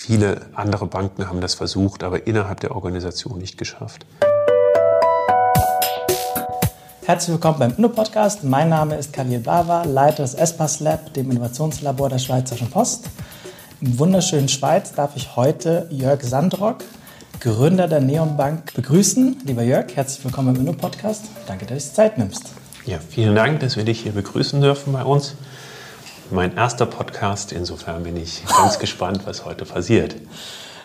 viele andere Banken haben das versucht, aber innerhalb der Organisation nicht geschafft. Herzlich willkommen beim Inno-Podcast. Mein Name ist Khalil Bava, Leiter des ESPAS Lab, dem Innovationslabor der Schweizerischen Post. Im wunderschönen Schweiz darf ich heute Jörg Sandrock, Gründer der Neon Bank, begrüßen. Lieber Jörg, herzlich willkommen im Inno-Podcast. Danke, dass du dir Zeit nimmst. Ja, vielen Dank, dass wir dich hier begrüßen dürfen bei uns. Mein erster Podcast, insofern bin ich ganz gespannt, was heute passiert.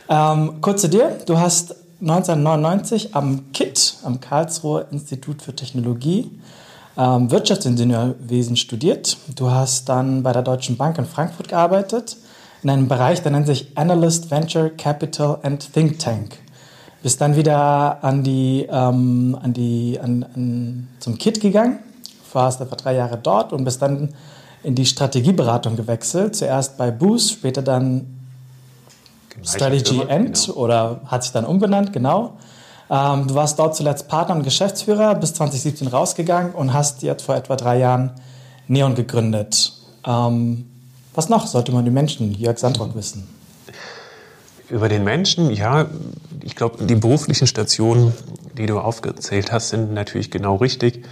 Ähm, kurz zu dir. Du hast 1999 am KIT, am Karlsruher Institut für Technologie, ähm, Wirtschaftsingenieurwesen studiert. Du hast dann bei der Deutschen Bank in Frankfurt gearbeitet, in einem Bereich, der nennt sich Analyst Venture Capital and Think Tank. Bist dann wieder an die, ähm, an die, an, an, zum KIT gegangen, warst etwa drei Jahre dort und bist dann in die Strategieberatung gewechselt. Zuerst bei Boost, später dann Strategy End genau. oder hat sich dann umbenannt, genau. Ähm, du warst dort zuletzt Partner und Geschäftsführer, bis 2017 rausgegangen und hast jetzt vor etwa drei Jahren Neon gegründet. Ähm, was noch sollte man die Menschen, Jörg Sandrock, wissen? Über den Menschen, ja, ich glaube, die beruflichen Stationen, die du aufgezählt hast, sind natürlich genau richtig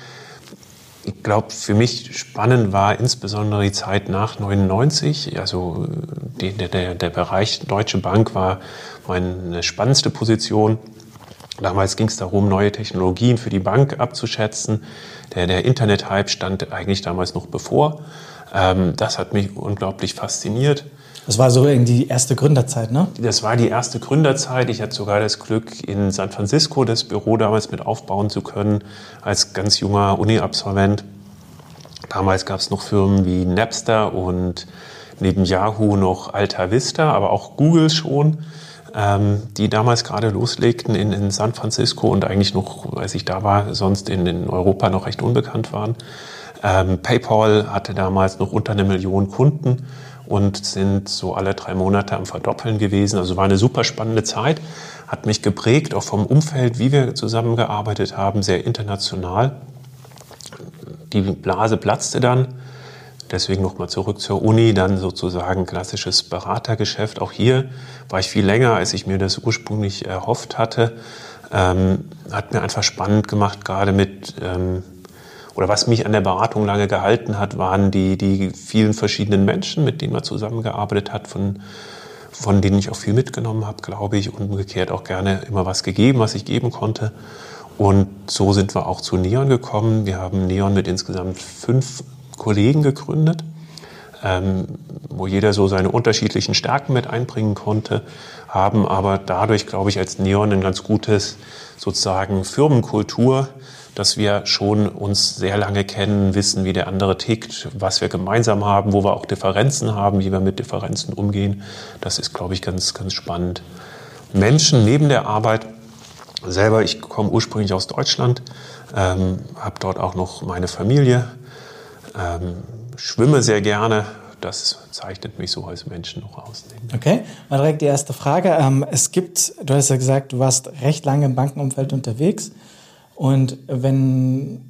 ich glaube, für mich spannend war insbesondere die Zeit nach 99. Also die, der, der Bereich Deutsche Bank war meine spannendste Position. Damals ging es darum, neue Technologien für die Bank abzuschätzen. Der, der Internet-Hype stand eigentlich damals noch bevor. Ähm, das hat mich unglaublich fasziniert. Das war so irgendwie die erste Gründerzeit, ne? Das war die erste Gründerzeit. Ich hatte sogar das Glück, in San Francisco das Büro damals mit aufbauen zu können, als ganz junger Uni-Absolvent. Damals gab es noch Firmen wie Napster und neben Yahoo noch Alta Vista, aber auch Google schon, ähm, die damals gerade loslegten in, in, San Francisco und eigentlich noch, als ich da war, sonst in, in Europa noch recht unbekannt waren. Ähm, PayPal hatte damals noch unter eine Million Kunden und sind so alle drei Monate am Verdoppeln gewesen. Also war eine super spannende Zeit, hat mich geprägt, auch vom Umfeld, wie wir zusammengearbeitet haben, sehr international. Die Blase platzte dann. Deswegen nochmal zurück zur Uni, dann sozusagen klassisches Beratergeschäft. Auch hier war ich viel länger, als ich mir das ursprünglich erhofft hatte. Ähm, hat mir einfach spannend gemacht, gerade mit ähm, oder was mich an der Beratung lange gehalten hat, waren die, die vielen verschiedenen Menschen, mit denen man zusammengearbeitet hat, von, von denen ich auch viel mitgenommen habe, glaube ich, und umgekehrt auch gerne immer was gegeben, was ich geben konnte. Und so sind wir auch zu Neon gekommen. Wir haben Neon mit insgesamt fünf Kollegen gegründet, ähm, wo jeder so seine unterschiedlichen Stärken mit einbringen konnte, haben aber dadurch, glaube ich, als Neon ein ganz gutes sozusagen Firmenkultur dass wir schon uns sehr lange kennen, wissen, wie der andere tickt, was wir gemeinsam haben, wo wir auch Differenzen haben, wie wir mit Differenzen umgehen. Das ist, glaube ich, ganz, ganz spannend. Menschen neben der Arbeit selber, ich komme ursprünglich aus Deutschland, ähm, habe dort auch noch meine Familie, ähm, schwimme sehr gerne. Das zeichnet mich so als Menschen noch aus. Okay, mal direkt die erste Frage. Ähm, es gibt, du hast ja gesagt, du warst recht lange im Bankenumfeld unterwegs. Und wenn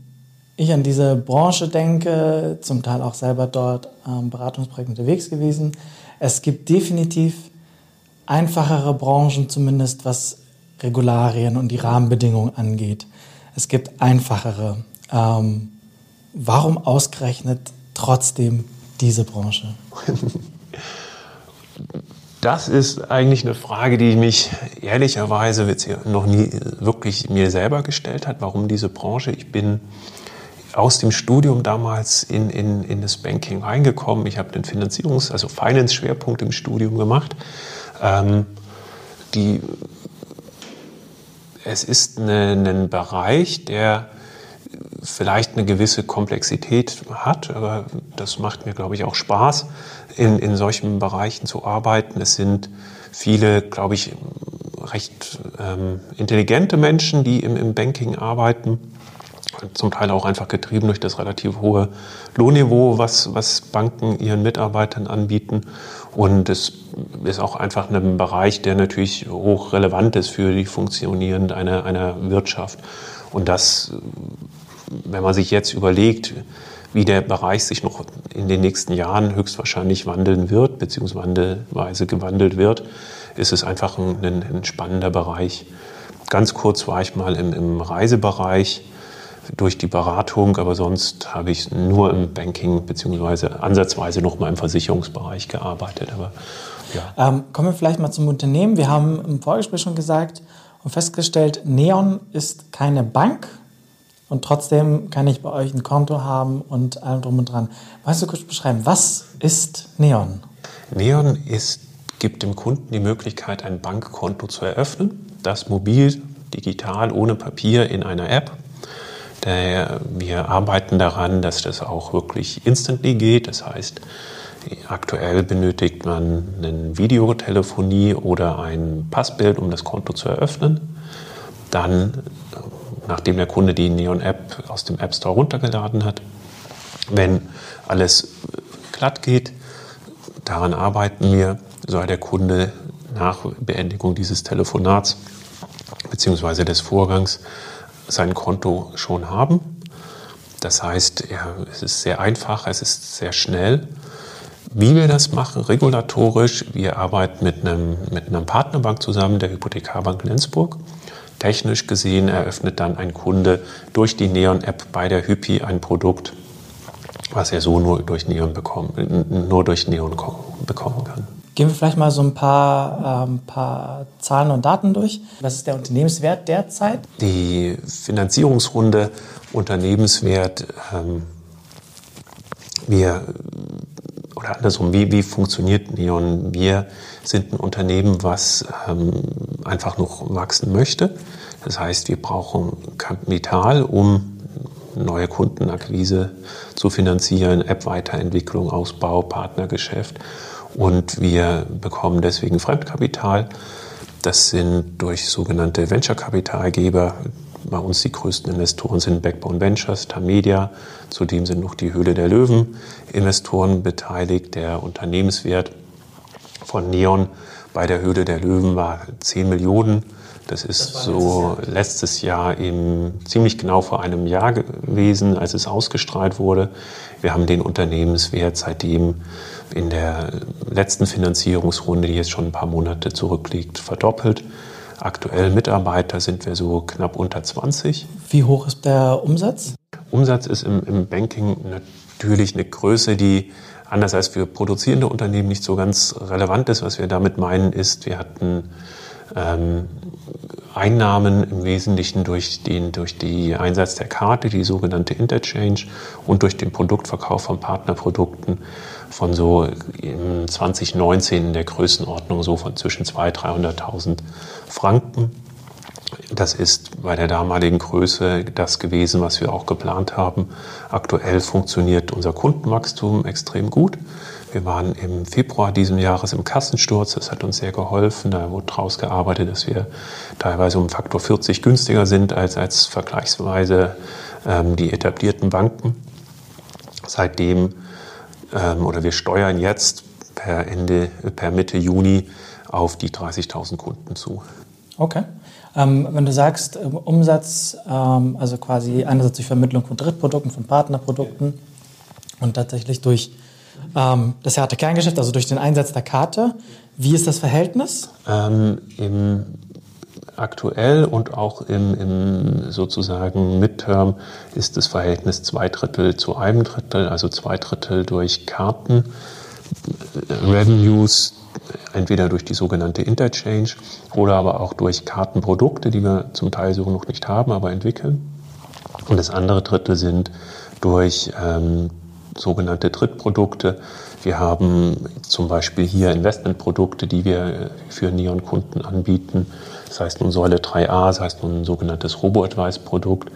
ich an diese Branche denke, zum Teil auch selber dort ähm, Beratungsprojekten unterwegs gewesen, es gibt definitiv einfachere Branchen, zumindest was Regularien und die Rahmenbedingungen angeht. Es gibt einfachere. Ähm, warum ausgerechnet trotzdem diese Branche? Das ist eigentlich eine Frage, die mich ehrlicherweise noch nie wirklich mir selber gestellt hat. Warum diese Branche? Ich bin aus dem Studium damals in, in, in das Banking reingekommen. Ich habe den Finanzierungs-, also Finance-Schwerpunkt im Studium gemacht. Ähm, die, es ist ein Bereich, der vielleicht eine gewisse Komplexität hat, aber das macht mir, glaube ich, auch Spaß, in, in solchen Bereichen zu arbeiten. Es sind viele, glaube ich, recht ähm, intelligente Menschen, die im, im Banking arbeiten zum Teil auch einfach getrieben durch das relativ hohe Lohnniveau, was, was Banken ihren Mitarbeitern anbieten. Und es ist auch einfach ein Bereich, der natürlich hoch relevant ist für die Funktionieren einer, einer Wirtschaft. Und das wenn man sich jetzt überlegt, wie der Bereich sich noch in den nächsten Jahren höchstwahrscheinlich wandeln wird, beziehungsweise gewandelt wird, ist es einfach ein, ein spannender Bereich. Ganz kurz war ich mal im, im Reisebereich durch die Beratung, aber sonst habe ich nur im Banking beziehungsweise ansatzweise noch mal im Versicherungsbereich gearbeitet. Aber, ja. ähm, kommen wir vielleicht mal zum Unternehmen. Wir haben im Vorgespräch schon gesagt und festgestellt, Neon ist keine Bank und trotzdem kann ich bei euch ein Konto haben und allem drum und dran. Weißt du kurz beschreiben, was ist Neon? Neon ist, gibt dem Kunden die Möglichkeit, ein Bankkonto zu eröffnen, das mobil, digital, ohne Papier in einer App wir arbeiten daran, dass das auch wirklich instantly geht. Das heißt, aktuell benötigt man eine Videotelefonie oder ein Passbild, um das Konto zu eröffnen. Dann, nachdem der Kunde die Neon-App aus dem App Store runtergeladen hat, wenn alles glatt geht, daran arbeiten wir, soll der Kunde nach Beendigung dieses Telefonats bzw. des Vorgangs sein Konto schon haben. Das heißt, ja, es ist sehr einfach, es ist sehr schnell. Wie wir das machen, regulatorisch, wir arbeiten mit, einem, mit einer Partnerbank zusammen, der Hypothekarbank Lenzburg. Technisch gesehen eröffnet dann ein Kunde durch die Neon-App bei der Hypi ein Produkt, was er so nur durch Neon, bekommen, nur durch Neon bekommen kann. Gehen wir vielleicht mal so ein paar, ähm, paar Zahlen und Daten durch. Was ist der Unternehmenswert derzeit? Die Finanzierungsrunde Unternehmenswert, ähm, wir, oder andersrum, wie, wie funktioniert Neon? Wir sind ein Unternehmen, was ähm, einfach noch wachsen möchte. Das heißt, wir brauchen Kapital, um neue Kundenakquise zu finanzieren, App-Weiterentwicklung, Ausbau, Partnergeschäft. Und wir bekommen deswegen Fremdkapital. Das sind durch sogenannte Venture-Kapitalgeber. Bei uns die größten Investoren sind Backbone Ventures, Tamedia. Zudem sind noch die Höhle der Löwen Investoren beteiligt. Der Unternehmenswert von Neon bei der Höhle der Löwen war 10 Millionen. Das ist das so letztes Jahr. letztes Jahr eben ziemlich genau vor einem Jahr gewesen, als es ausgestrahlt wurde. Wir haben den Unternehmenswert seitdem in der letzten Finanzierungsrunde, die jetzt schon ein paar Monate zurückliegt, verdoppelt. Aktuell Mitarbeiter sind wir so knapp unter 20. Wie hoch ist der Umsatz? Umsatz ist im, im Banking natürlich eine Größe, die anders als für produzierende Unternehmen nicht so ganz relevant ist. Was wir damit meinen, ist, wir hatten ähm, Einnahmen im Wesentlichen durch den durch die Einsatz der Karte, die sogenannte Interchange und durch den Produktverkauf von Partnerprodukten von so im 2019 in der Größenordnung so von zwischen 200.000 300.000 Franken. Das ist bei der damaligen Größe das gewesen, was wir auch geplant haben. Aktuell funktioniert unser Kundenwachstum extrem gut. Wir waren im Februar diesen Jahres im Kassensturz. Das hat uns sehr geholfen. Da wurde daraus gearbeitet, dass wir teilweise um Faktor 40 günstiger sind als, als vergleichsweise ähm, die etablierten Banken. Seitdem ähm, oder wir steuern jetzt per Ende, per Mitte Juni auf die 30.000 Kunden zu. Okay. Ähm, wenn du sagst, ähm, Umsatz, ähm, also quasi einerseits durch Vermittlung von Drittprodukten, von Partnerprodukten und tatsächlich durch ähm, das harte Kerngeschäft, also durch den Einsatz der Karte, wie ist das Verhältnis? Ähm, Im aktuell und auch im, im sozusagen Midterm ist das Verhältnis zwei Drittel zu einem Drittel, also zwei Drittel durch Karten, äh, Revenues, entweder durch die sogenannte Interchange oder aber auch durch Kartenprodukte, die wir zum Teil so noch nicht haben, aber entwickeln. Und das andere Drittel sind durch ähm, sogenannte Drittprodukte. Wir haben zum Beispiel hier Investmentprodukte, die wir für Neon-Kunden anbieten. Das heißt nun Säule 3a, das heißt nun ein sogenanntes Robo-Advice-Produkt.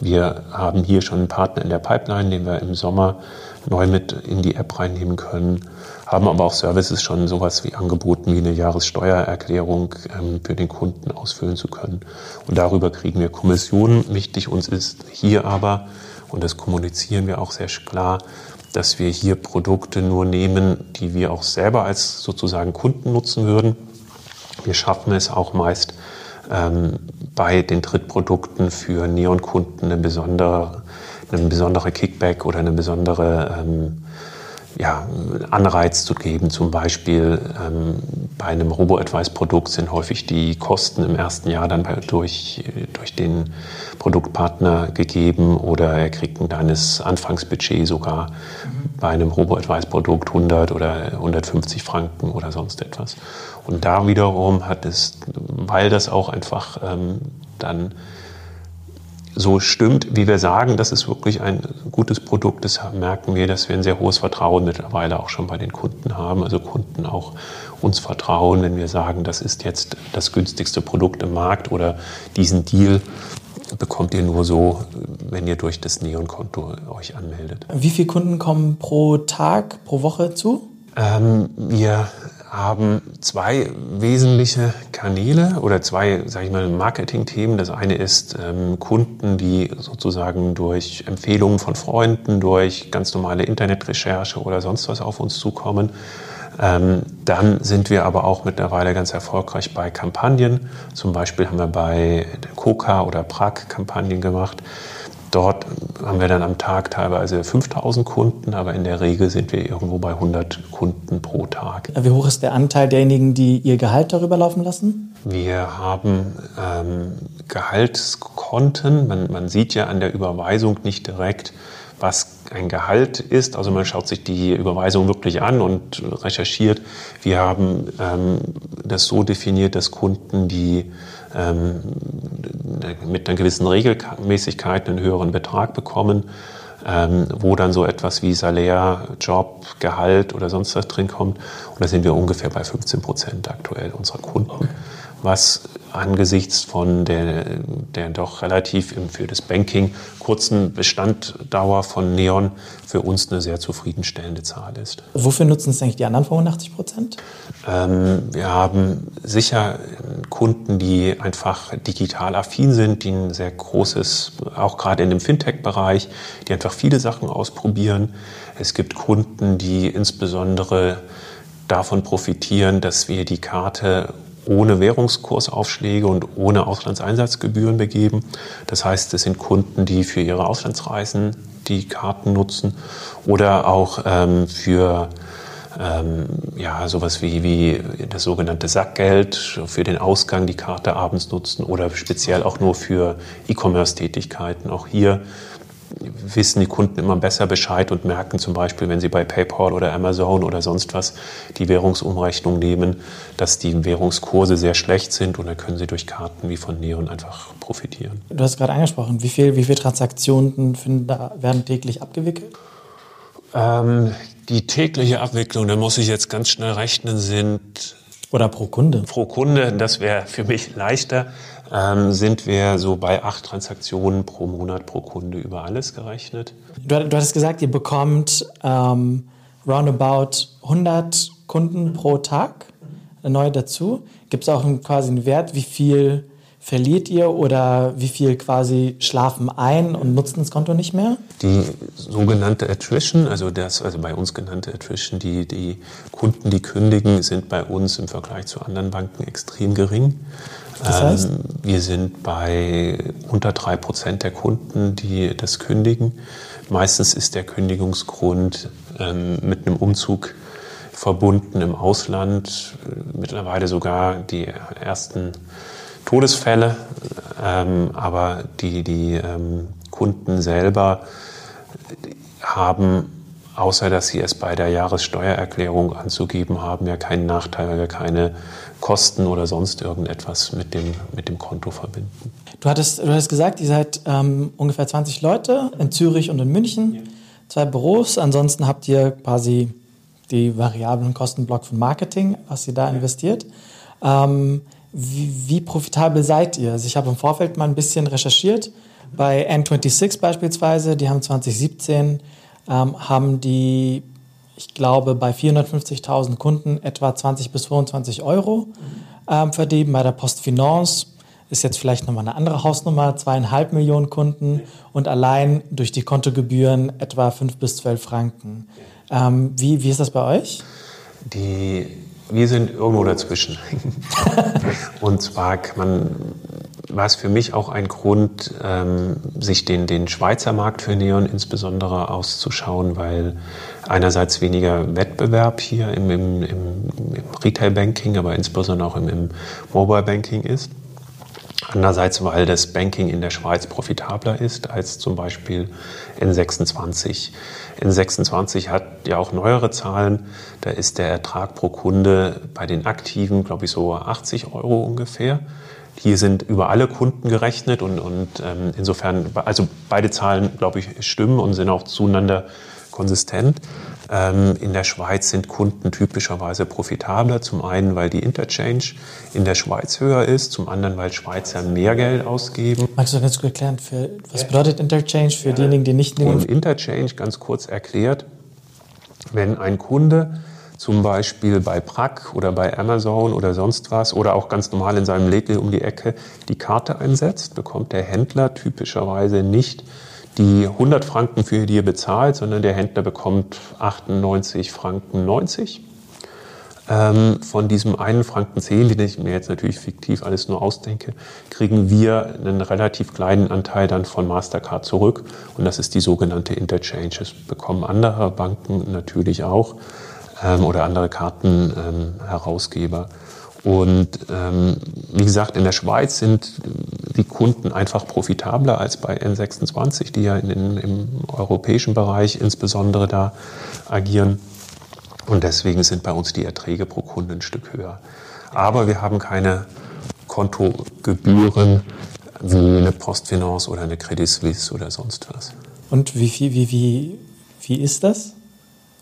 Wir haben hier schon einen Partner in der Pipeline, den wir im Sommer neu mit in die App reinnehmen können, haben aber auch Services schon sowas wie angeboten, wie eine Jahressteuererklärung ähm, für den Kunden ausfüllen zu können. Und darüber kriegen wir Kommissionen. Wichtig uns ist hier aber, und das kommunizieren wir auch sehr klar, dass wir hier Produkte nur nehmen, die wir auch selber als sozusagen Kunden nutzen würden. Wir schaffen es auch meist ähm, bei den Drittprodukten für Neon-Kunden eine besondere, eine besondere Kickback oder eine besondere ähm, ja, Anreiz zu geben. Zum Beispiel ähm, bei einem Robo-Advice-Produkt sind häufig die Kosten im ersten Jahr dann bei, durch, durch den Produktpartner gegeben oder er kriegt ein kleines Anfangsbudget sogar mhm. bei einem Robo-Advice-Produkt 100 oder 150 Franken oder sonst etwas. Und da wiederum hat es, weil das auch einfach ähm, dann so stimmt, wie wir sagen, das ist wirklich ein gutes Produkt ist, merken wir, dass wir ein sehr hohes Vertrauen mittlerweile auch schon bei den Kunden haben. Also Kunden auch uns vertrauen, wenn wir sagen, das ist jetzt das günstigste Produkt im Markt oder diesen Deal bekommt ihr nur so, wenn ihr durch das Neon-Konto euch anmeldet. Wie viele Kunden kommen pro Tag, pro Woche zu? Ähm, wir haben zwei wesentliche Kanäle oder zwei, sage ich mal, Marketing-Themen. Das eine ist ähm, Kunden, die sozusagen durch Empfehlungen von Freunden, durch ganz normale Internetrecherche oder sonst was auf uns zukommen. Ähm, dann sind wir aber auch mittlerweile ganz erfolgreich bei Kampagnen. Zum Beispiel haben wir bei Coca oder Prag Kampagnen gemacht. Dort haben wir dann am Tag teilweise 5000 Kunden, aber in der Regel sind wir irgendwo bei 100 Kunden pro Tag. Wie hoch ist der Anteil derjenigen, die ihr Gehalt darüber laufen lassen? Wir haben ähm, Gehaltskonten. Man, man sieht ja an der Überweisung nicht direkt, was ein Gehalt ist. Also man schaut sich die Überweisung wirklich an und recherchiert. Wir haben ähm, das so definiert, dass Kunden, die ähm, mit einer gewissen Regelmäßigkeit einen höheren Betrag bekommen, ähm, wo dann so etwas wie Salär, Job, Gehalt oder sonst was drin kommt. Und da sind wir ungefähr bei 15 Prozent aktuell unserer Kunden. Was angesichts von der, der doch relativ für das Banking kurzen Bestanddauer von Neon für uns eine sehr zufriedenstellende Zahl ist. Wofür nutzen es eigentlich die anderen 85 Prozent? Ähm, wir haben sicher Kunden, die einfach digital affin sind, die ein sehr großes, auch gerade in dem Fintech-Bereich, die einfach viele Sachen ausprobieren. Es gibt Kunden, die insbesondere davon profitieren, dass wir die Karte ohne Währungskursaufschläge und ohne Auslandseinsatzgebühren begeben. Das heißt, es sind Kunden, die für ihre Auslandsreisen die Karten nutzen oder auch ähm, für ähm, ja, sowas wie, wie das sogenannte Sackgeld für den Ausgang die Karte abends nutzen oder speziell auch nur für E-Commerce-Tätigkeiten. Auch hier wissen die Kunden immer besser Bescheid und merken zum Beispiel, wenn sie bei PayPal oder Amazon oder sonst was die Währungsumrechnung nehmen, dass die Währungskurse sehr schlecht sind und dann können sie durch Karten wie von Neon einfach profitieren. Du hast gerade angesprochen, wie viele wie viel Transaktionen werden täglich abgewickelt? Ähm, die tägliche Abwicklung, da muss ich jetzt ganz schnell rechnen, sind oder pro Kunde? Pro Kunde, das wäre für mich leichter ähm, sind wir so bei acht Transaktionen pro Monat pro Kunde über alles gerechnet. Du, du hattest gesagt, ihr bekommt ähm, roundabout 100 Kunden pro Tag neu dazu. Gibt es auch einen, quasi einen Wert, wie viel verliert ihr oder wie viel quasi schlafen ein und nutzen das Konto nicht mehr? Die sogenannte Attrition, also das, also bei uns genannte Attrition, die, die Kunden, die kündigen, sind bei uns im Vergleich zu anderen Banken extrem gering. Das heißt? Ähm, wir sind bei unter drei Prozent der Kunden, die das kündigen. Meistens ist der Kündigungsgrund ähm, mit einem Umzug verbunden im Ausland, mittlerweile sogar die ersten Todesfälle, ähm, aber die, die ähm, Kunden selber haben, außer dass sie es bei der Jahressteuererklärung anzugeben haben, ja keinen Nachteil, keine Kosten oder sonst irgendetwas mit dem, mit dem Konto verbinden. Du hattest, du hattest gesagt, ihr seid ähm, ungefähr 20 Leute in Zürich und in München, ja. zwei Büros. Ansonsten habt ihr quasi die variablen Kostenblock von Marketing, was ihr da ja. investiert. Ähm, wie, wie, profitabel seid ihr? Also ich habe im Vorfeld mal ein bisschen recherchiert. Bei N26 beispielsweise, die haben 2017, ähm, haben die ich glaube, bei 450.000 Kunden etwa 20 bis 25 Euro ähm, verdienen. Bei der Postfinance ist jetzt vielleicht nochmal eine andere Hausnummer, zweieinhalb Millionen Kunden und allein durch die Kontogebühren etwa 5 bis 12 Franken. Ähm, wie, wie ist das bei euch? Die, wir sind irgendwo dazwischen. und zwar kann man war es für mich auch ein Grund, ähm, sich den, den Schweizer Markt für Neon insbesondere auszuschauen, weil einerseits weniger Wettbewerb hier im, im, im, im Retail Banking, aber insbesondere auch im, im Mobile Banking ist. Andererseits, weil das Banking in der Schweiz profitabler ist als zum Beispiel N26. N26 hat ja auch neuere Zahlen. Da ist der Ertrag pro Kunde bei den Aktiven, glaube ich, so 80 Euro ungefähr. Hier sind über alle Kunden gerechnet und, und ähm, insofern, also beide Zahlen, glaube ich, stimmen und sind auch zueinander konsistent. Ähm, in der Schweiz sind Kunden typischerweise profitabler. Zum einen, weil die Interchange in der Schweiz höher ist, zum anderen, weil Schweizer mehr Geld ausgeben. Magst du ganz kurz erklären, für, was bedeutet Interchange für diejenigen, die nicht nehmen? Und Interchange, ganz kurz erklärt, wenn ein Kunde zum Beispiel bei Prack oder bei Amazon oder sonst was oder auch ganz normal in seinem Lädel um die Ecke die Karte einsetzt, bekommt der Händler typischerweise nicht die 100 Franken für die er bezahlt, sondern der Händler bekommt 98 Franken 90. Ähm, von diesem einen Franken 10, den ich mir jetzt natürlich fiktiv alles nur ausdenke, kriegen wir einen relativ kleinen Anteil dann von Mastercard zurück. Und das ist die sogenannte Interchange. Das bekommen andere Banken natürlich auch ähm, oder andere Kartenherausgeber. Ähm, und ähm, wie gesagt, in der Schweiz sind die Kunden einfach profitabler als bei N26, die ja in, in, im europäischen Bereich insbesondere da agieren. Und deswegen sind bei uns die Erträge pro Kunde ein Stück höher. Aber wir haben keine Kontogebühren wie eine Postfinance oder eine Credit Suisse oder sonst was. Und wie, wie, wie, wie ist das?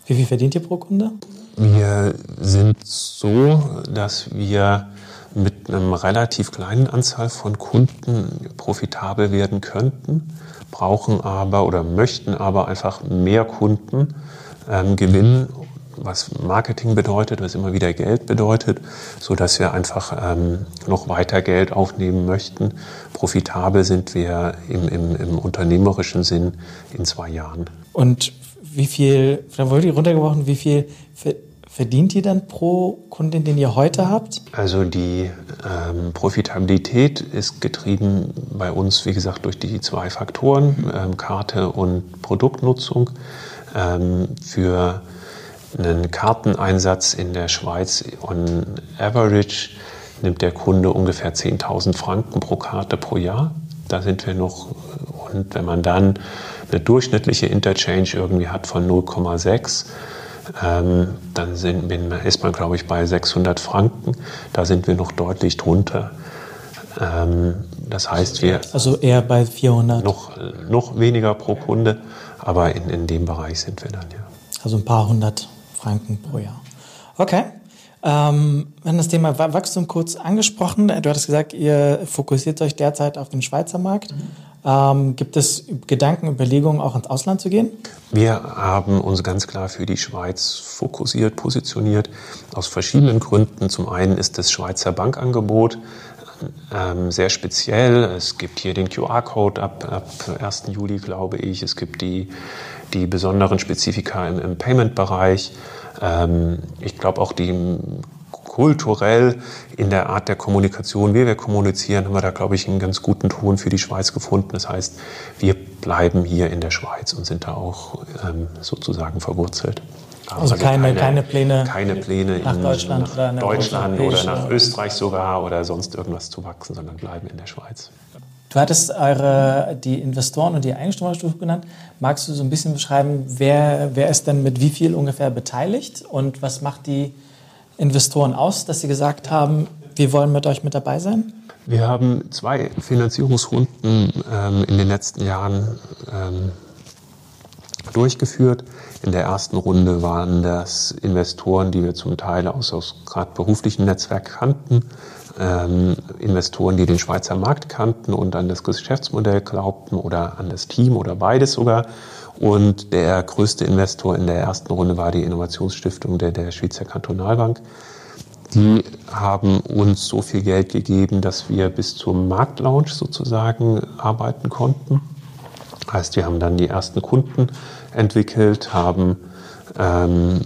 Wie viel verdient ihr pro Kunde? Wir sind so, dass wir mit einem relativ kleinen Anzahl von Kunden profitabel werden könnten, brauchen aber oder möchten aber einfach mehr Kunden ähm, gewinnen, was Marketing bedeutet, was immer wieder Geld bedeutet, so dass wir einfach ähm, noch weiter Geld aufnehmen möchten. Profitabel sind wir im, im, im unternehmerischen Sinn in zwei Jahren. Und wie viel, wollte ich runtergebrochen, wie viel verdient ihr dann pro Kundin, den ihr heute habt? Also die ähm, Profitabilität ist getrieben bei uns, wie gesagt, durch die zwei Faktoren, ähm, Karte und Produktnutzung. Ähm, für einen Karteneinsatz in der Schweiz on average nimmt der Kunde ungefähr 10.000 Franken pro Karte pro Jahr. Da sind wir noch, und wenn man dann eine durchschnittliche Interchange irgendwie hat von 0,6, ähm, dann sind, ist man, glaube ich, bei 600 Franken. Da sind wir noch deutlich drunter. Ähm, das heißt, wir. Also eher bei 400. Noch, noch weniger pro Kunde, aber in, in dem Bereich sind wir dann, ja. Also ein paar hundert Franken pro Jahr. Okay. Ähm, wir haben das Thema Wachstum kurz angesprochen. Du hattest gesagt, ihr fokussiert euch derzeit auf den Schweizer Markt. Mhm. Ähm, gibt es Gedanken, Überlegungen, auch ins Ausland zu gehen? Wir haben uns ganz klar für die Schweiz fokussiert, positioniert, aus verschiedenen Gründen. Zum einen ist das Schweizer Bankangebot ähm, sehr speziell. Es gibt hier den QR-Code ab, ab 1. Juli, glaube ich. Es gibt die, die besonderen Spezifika im, im Payment-Bereich. Ähm, ich glaube auch die kulturell in der Art der Kommunikation, wie wir kommunizieren, haben wir da, glaube ich, einen ganz guten Ton für die Schweiz gefunden. Das heißt, wir bleiben hier in der Schweiz und sind da auch ähm, sozusagen verwurzelt. Also, also keine, keine, keine, Pläne, keine Pläne nach in, Deutschland, nach oder, Deutschland oder nach Österreich sogar oder sonst irgendwas zu wachsen, sondern bleiben in der Schweiz. Du hattest eure, die Investoren und die Eigentumsstufe genannt. Magst du so ein bisschen beschreiben, wer, wer ist denn mit wie viel ungefähr beteiligt und was macht die Investoren aus, dass sie gesagt haben, wir wollen mit euch mit dabei sein? Wir haben zwei Finanzierungsrunden ähm, in den letzten Jahren ähm, durchgeführt. In der ersten Runde waren das Investoren, die wir zum Teil aus, aus gerade beruflichen Netzwerk kannten, ähm, Investoren, die den Schweizer Markt kannten und an das Geschäftsmodell glaubten oder an das Team oder beides sogar. Und der größte Investor in der ersten Runde war die Innovationsstiftung der, der Schweizer Kantonalbank. Die haben uns so viel Geld gegeben, dass wir bis zum Marktlaunch sozusagen arbeiten konnten. Heißt, wir haben dann die ersten Kunden entwickelt, haben ähm,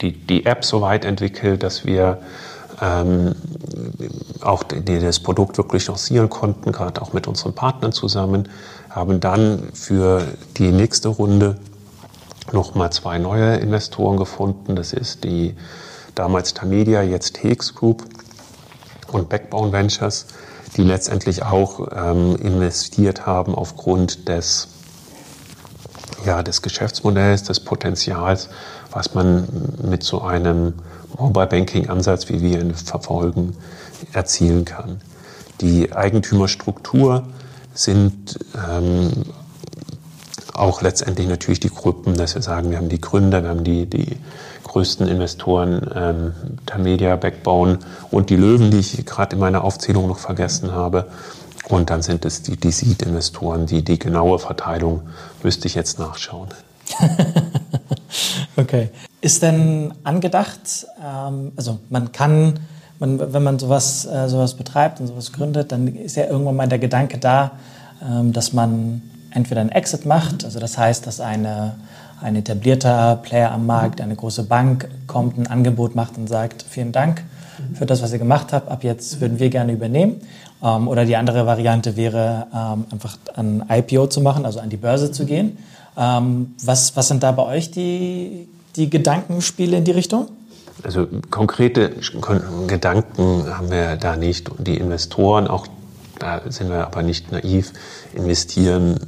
die, die App so weit entwickelt, dass wir ähm, auch die das Produkt wirklich lancieren konnten, gerade auch mit unseren Partnern zusammen, haben dann für die nächste Runde nochmal zwei neue Investoren gefunden. Das ist die damals Tamedia, jetzt Hex Group und Backbone Ventures, die letztendlich auch ähm, investiert haben aufgrund des, ja, des Geschäftsmodells, des Potenzials, was man mit so einem Mobile Banking Ansatz, wie wir ihn verfolgen, erzielen kann. Die Eigentümerstruktur sind ähm, auch letztendlich natürlich die Gruppen, dass wir sagen, wir haben die Gründer, wir haben die, die größten Investoren, ähm, Tamedia, Backbone und die Löwen, die ich gerade in meiner Aufzählung noch vergessen habe. Und dann sind es die, die Seed-Investoren, die, die genaue Verteilung müsste ich jetzt nachschauen. okay. Ist denn angedacht, ähm, also man kann, man, wenn man sowas, äh, sowas betreibt und sowas gründet, dann ist ja irgendwann mal der Gedanke da, ähm, dass man entweder einen Exit macht, also das heißt, dass eine, ein etablierter Player am Markt, eine große Bank kommt, ein Angebot macht und sagt, vielen Dank für das, was ihr gemacht habt, ab jetzt würden wir gerne übernehmen. Ähm, oder die andere Variante wäre, ähm, einfach ein IPO zu machen, also an die Börse zu gehen. Ähm, was, was sind da bei euch die, die Gedankenspiele in die Richtung? Also konkrete Gedanken haben wir da nicht. Die Investoren, auch da sind wir aber nicht naiv, investieren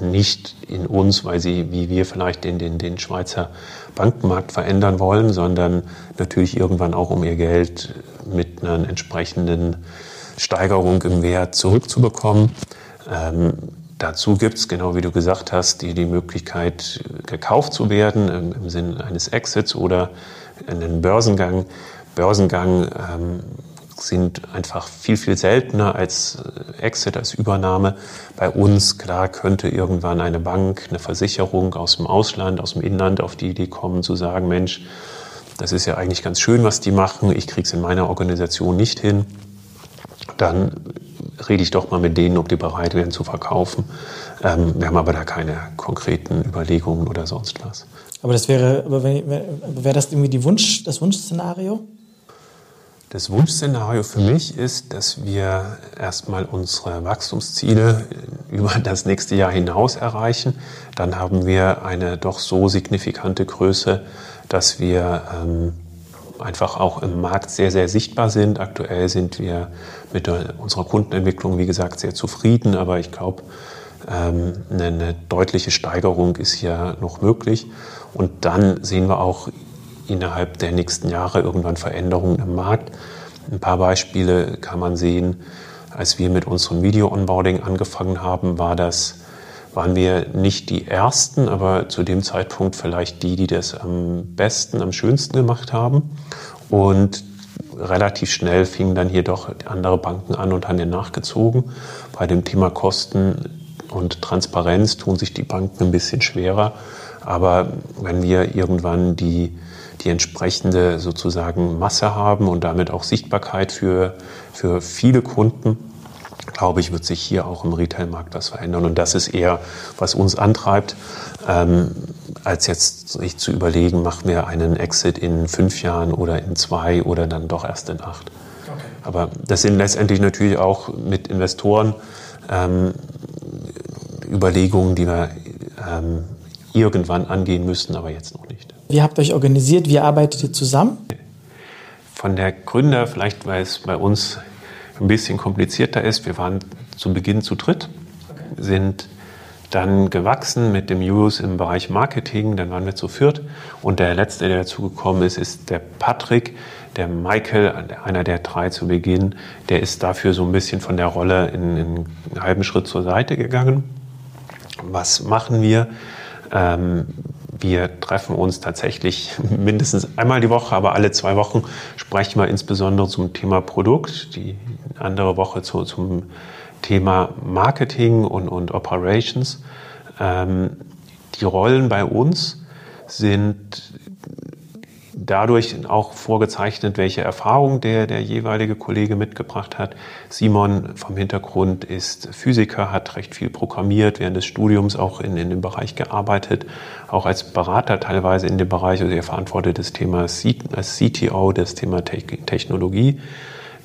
nicht in uns, weil sie, wie wir vielleicht den, den, den Schweizer Bankenmarkt verändern wollen, sondern natürlich irgendwann auch, um ihr Geld mit einer entsprechenden Steigerung im Wert zurückzubekommen. Ähm, Dazu gibt es, genau wie du gesagt hast, die, die Möglichkeit, gekauft zu werden im, im Sinne eines Exits oder einen Börsengang. Börsengang ähm, sind einfach viel, viel seltener als äh, Exit, als Übernahme. Bei uns, klar, könnte irgendwann eine Bank, eine Versicherung aus dem Ausland, aus dem Inland auf die Idee kommen, zu sagen, Mensch, das ist ja eigentlich ganz schön, was die machen, ich kriege es in meiner Organisation nicht hin. Dann rede ich doch mal mit denen, ob die bereit wären zu verkaufen. Ähm, wir haben aber da keine konkreten Überlegungen oder sonst was. Aber das wäre, aber wäre das irgendwie die Wunsch, das Wunschszenario? Das Wunschszenario für mich ist, dass wir erstmal unsere Wachstumsziele über das nächste Jahr hinaus erreichen. Dann haben wir eine doch so signifikante Größe, dass wir ähm, einfach auch im Markt sehr, sehr sichtbar sind. Aktuell sind wir mit unserer Kundenentwicklung, wie gesagt, sehr zufrieden, aber ich glaube, ähm, eine deutliche Steigerung ist hier noch möglich. Und dann sehen wir auch innerhalb der nächsten Jahre irgendwann Veränderungen im Markt. Ein paar Beispiele kann man sehen. Als wir mit unserem Video-Onboarding angefangen haben, war das waren wir nicht die Ersten, aber zu dem Zeitpunkt vielleicht die, die das am besten, am schönsten gemacht haben. Und relativ schnell fingen dann hier doch andere Banken an und haben hier nachgezogen. Bei dem Thema Kosten und Transparenz tun sich die Banken ein bisschen schwerer. Aber wenn wir irgendwann die, die entsprechende sozusagen Masse haben und damit auch Sichtbarkeit für, für viele Kunden, glaube ich, wird sich hier auch im Retailmarkt was verändern. Und das ist eher, was uns antreibt, ähm, als jetzt sich zu überlegen, machen wir einen Exit in fünf Jahren oder in zwei oder dann doch erst in acht. Okay. Aber das sind letztendlich natürlich auch mit Investoren ähm, Überlegungen, die wir ähm, irgendwann angehen müssten, aber jetzt noch nicht. Wie habt ihr euch organisiert? Wie arbeitet ihr zusammen? Von der Gründer, vielleicht weil es bei uns ein bisschen komplizierter ist. Wir waren zu Beginn zu dritt, okay. sind dann gewachsen mit dem Use im Bereich Marketing, dann waren wir zu viert und der letzte, der dazugekommen ist, ist der Patrick. Der Michael, einer der drei zu Beginn, der ist dafür so ein bisschen von der Rolle in, in einen halben Schritt zur Seite gegangen. Was machen wir? Ähm, wir treffen uns tatsächlich mindestens einmal die Woche, aber alle zwei Wochen sprechen wir insbesondere zum Thema Produkt, die andere Woche zu, zum Thema Marketing und, und Operations. Ähm, die Rollen bei uns sind dadurch auch vorgezeichnet, welche Erfahrung der, der jeweilige Kollege mitgebracht hat. Simon vom Hintergrund ist Physiker, hat recht viel programmiert, während des Studiums auch in, in dem Bereich gearbeitet, auch als Berater teilweise in dem Bereich, also er verantwortet das Thema als CTO, das Thema Technologie.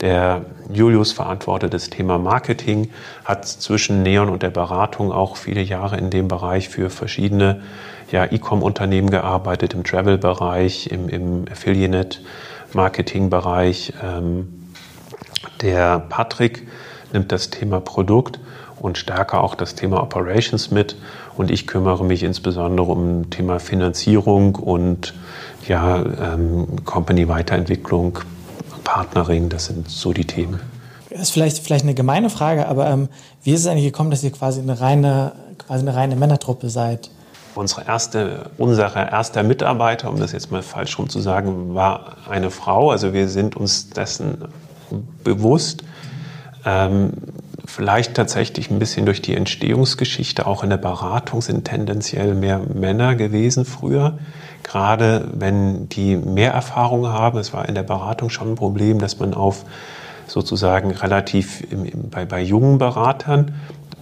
Der Julius verantwortet das Thema Marketing, hat zwischen Neon und der Beratung auch viele Jahre in dem Bereich für verschiedene ja, E-Com-Unternehmen gearbeitet, im Travel-Bereich, im, im Affiliate-Marketing-Bereich. Ähm, der Patrick nimmt das Thema Produkt und stärker auch das Thema Operations mit. Und ich kümmere mich insbesondere um Thema Finanzierung und ja, ähm, Company-Weiterentwicklung, Partnering, das sind so die Themen. Das ist vielleicht, vielleicht eine gemeine Frage, aber ähm, wie ist es eigentlich gekommen, dass ihr quasi eine reine, quasi eine reine Männertruppe seid? Unsere erste, unser erster Mitarbeiter, um das jetzt mal falsch rum zu sagen, war eine Frau. Also wir sind uns dessen bewusst. Ähm, vielleicht tatsächlich ein bisschen durch die Entstehungsgeschichte. Auch in der Beratung sind tendenziell mehr Männer gewesen früher. Gerade wenn die mehr Erfahrung haben. Es war in der Beratung schon ein Problem, dass man auf sozusagen relativ im, bei, bei jungen Beratern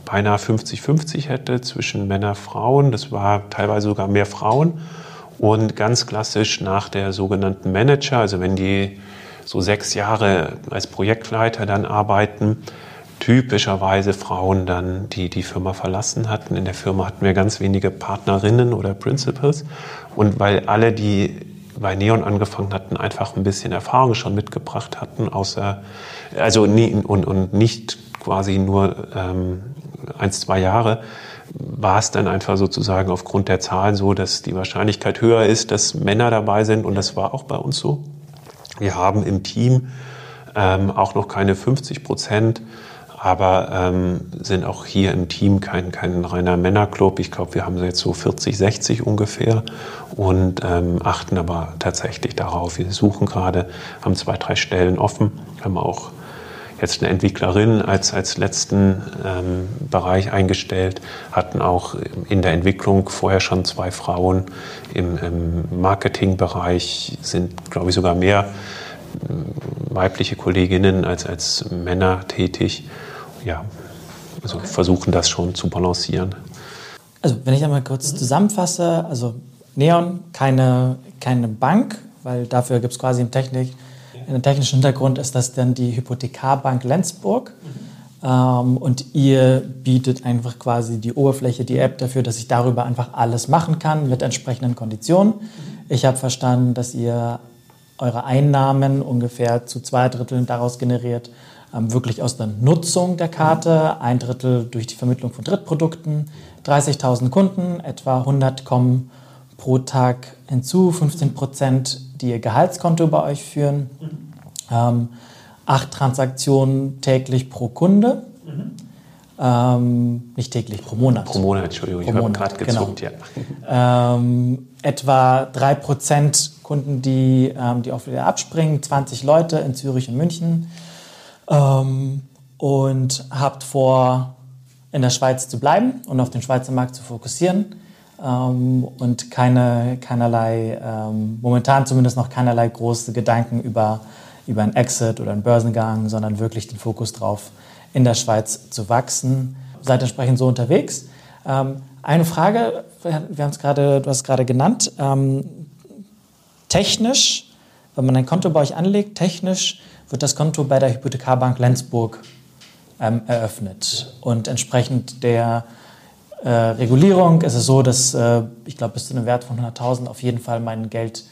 beinahe 50-50 hätte zwischen Männer Frauen. Das war teilweise sogar mehr Frauen. Und ganz klassisch nach der sogenannten Manager, also wenn die so sechs Jahre als Projektleiter dann arbeiten, typischerweise Frauen dann, die die Firma verlassen hatten. In der Firma hatten wir ganz wenige Partnerinnen oder Principals. Und weil alle, die bei Neon angefangen hatten, einfach ein bisschen Erfahrung schon mitgebracht hatten, außer, also nie, und, und nicht quasi nur ähm, eins, zwei Jahre, war es dann einfach sozusagen aufgrund der Zahlen so, dass die Wahrscheinlichkeit höher ist, dass Männer dabei sind. Und das war auch bei uns so. Wir haben im Team ähm, auch noch keine 50 Prozent aber ähm, sind auch hier im Team kein, kein reiner Männerclub. Ich glaube, wir haben jetzt so 40, 60 ungefähr und ähm, achten aber tatsächlich darauf. Wir suchen gerade, haben zwei, drei Stellen offen, haben auch jetzt eine Entwicklerin als, als letzten ähm, Bereich eingestellt, hatten auch in der Entwicklung vorher schon zwei Frauen. Im, im Marketingbereich sind, glaube ich, sogar mehr äh, weibliche Kolleginnen als, als Männer tätig ja, also okay. versuchen das schon zu balancieren. Also wenn ich einmal kurz zusammenfasse, also Neon keine, keine Bank, weil dafür gibt es quasi im Technik, in der technischen Hintergrund ist das dann die Hypothekarbank Lenzburg. Mhm. Ähm, und ihr bietet einfach quasi die Oberfläche, die App dafür, dass ich darüber einfach alles machen kann mit entsprechenden Konditionen. Mhm. Ich habe verstanden, dass ihr eure Einnahmen ungefähr zu zwei Dritteln daraus generiert, ähm, wirklich aus der Nutzung der Karte, ein Drittel durch die Vermittlung von Drittprodukten, 30.000 Kunden, etwa 100 kommen pro Tag hinzu, 15 Prozent, die ihr Gehaltskonto bei euch führen, ähm, acht Transaktionen täglich pro Kunde. Ähm, nicht täglich, pro Monat. Pro Monat, Entschuldigung, pro ich habe gerade gezuckt, genau. ja. Ähm, etwa 3% Kunden, die, ähm, die auch wieder abspringen, 20 Leute in Zürich und München ähm, und habt vor, in der Schweiz zu bleiben und auf den Schweizer Markt zu fokussieren ähm, und keine, keinerlei, ähm, momentan zumindest noch keinerlei große Gedanken über, über einen Exit oder einen Börsengang, sondern wirklich den Fokus drauf, in der Schweiz zu wachsen. Seid entsprechend so unterwegs. Ähm, eine Frage, wir haben es gerade, du hast es gerade genannt, ähm, technisch, wenn man ein Konto bei euch anlegt, technisch wird das Konto bei der Hypothekarbank Lenzburg ähm, eröffnet. Und entsprechend der äh, Regulierung ist es so, dass äh, ich glaube, bis zu einem Wert von 100.000 auf jeden Fall mein Geld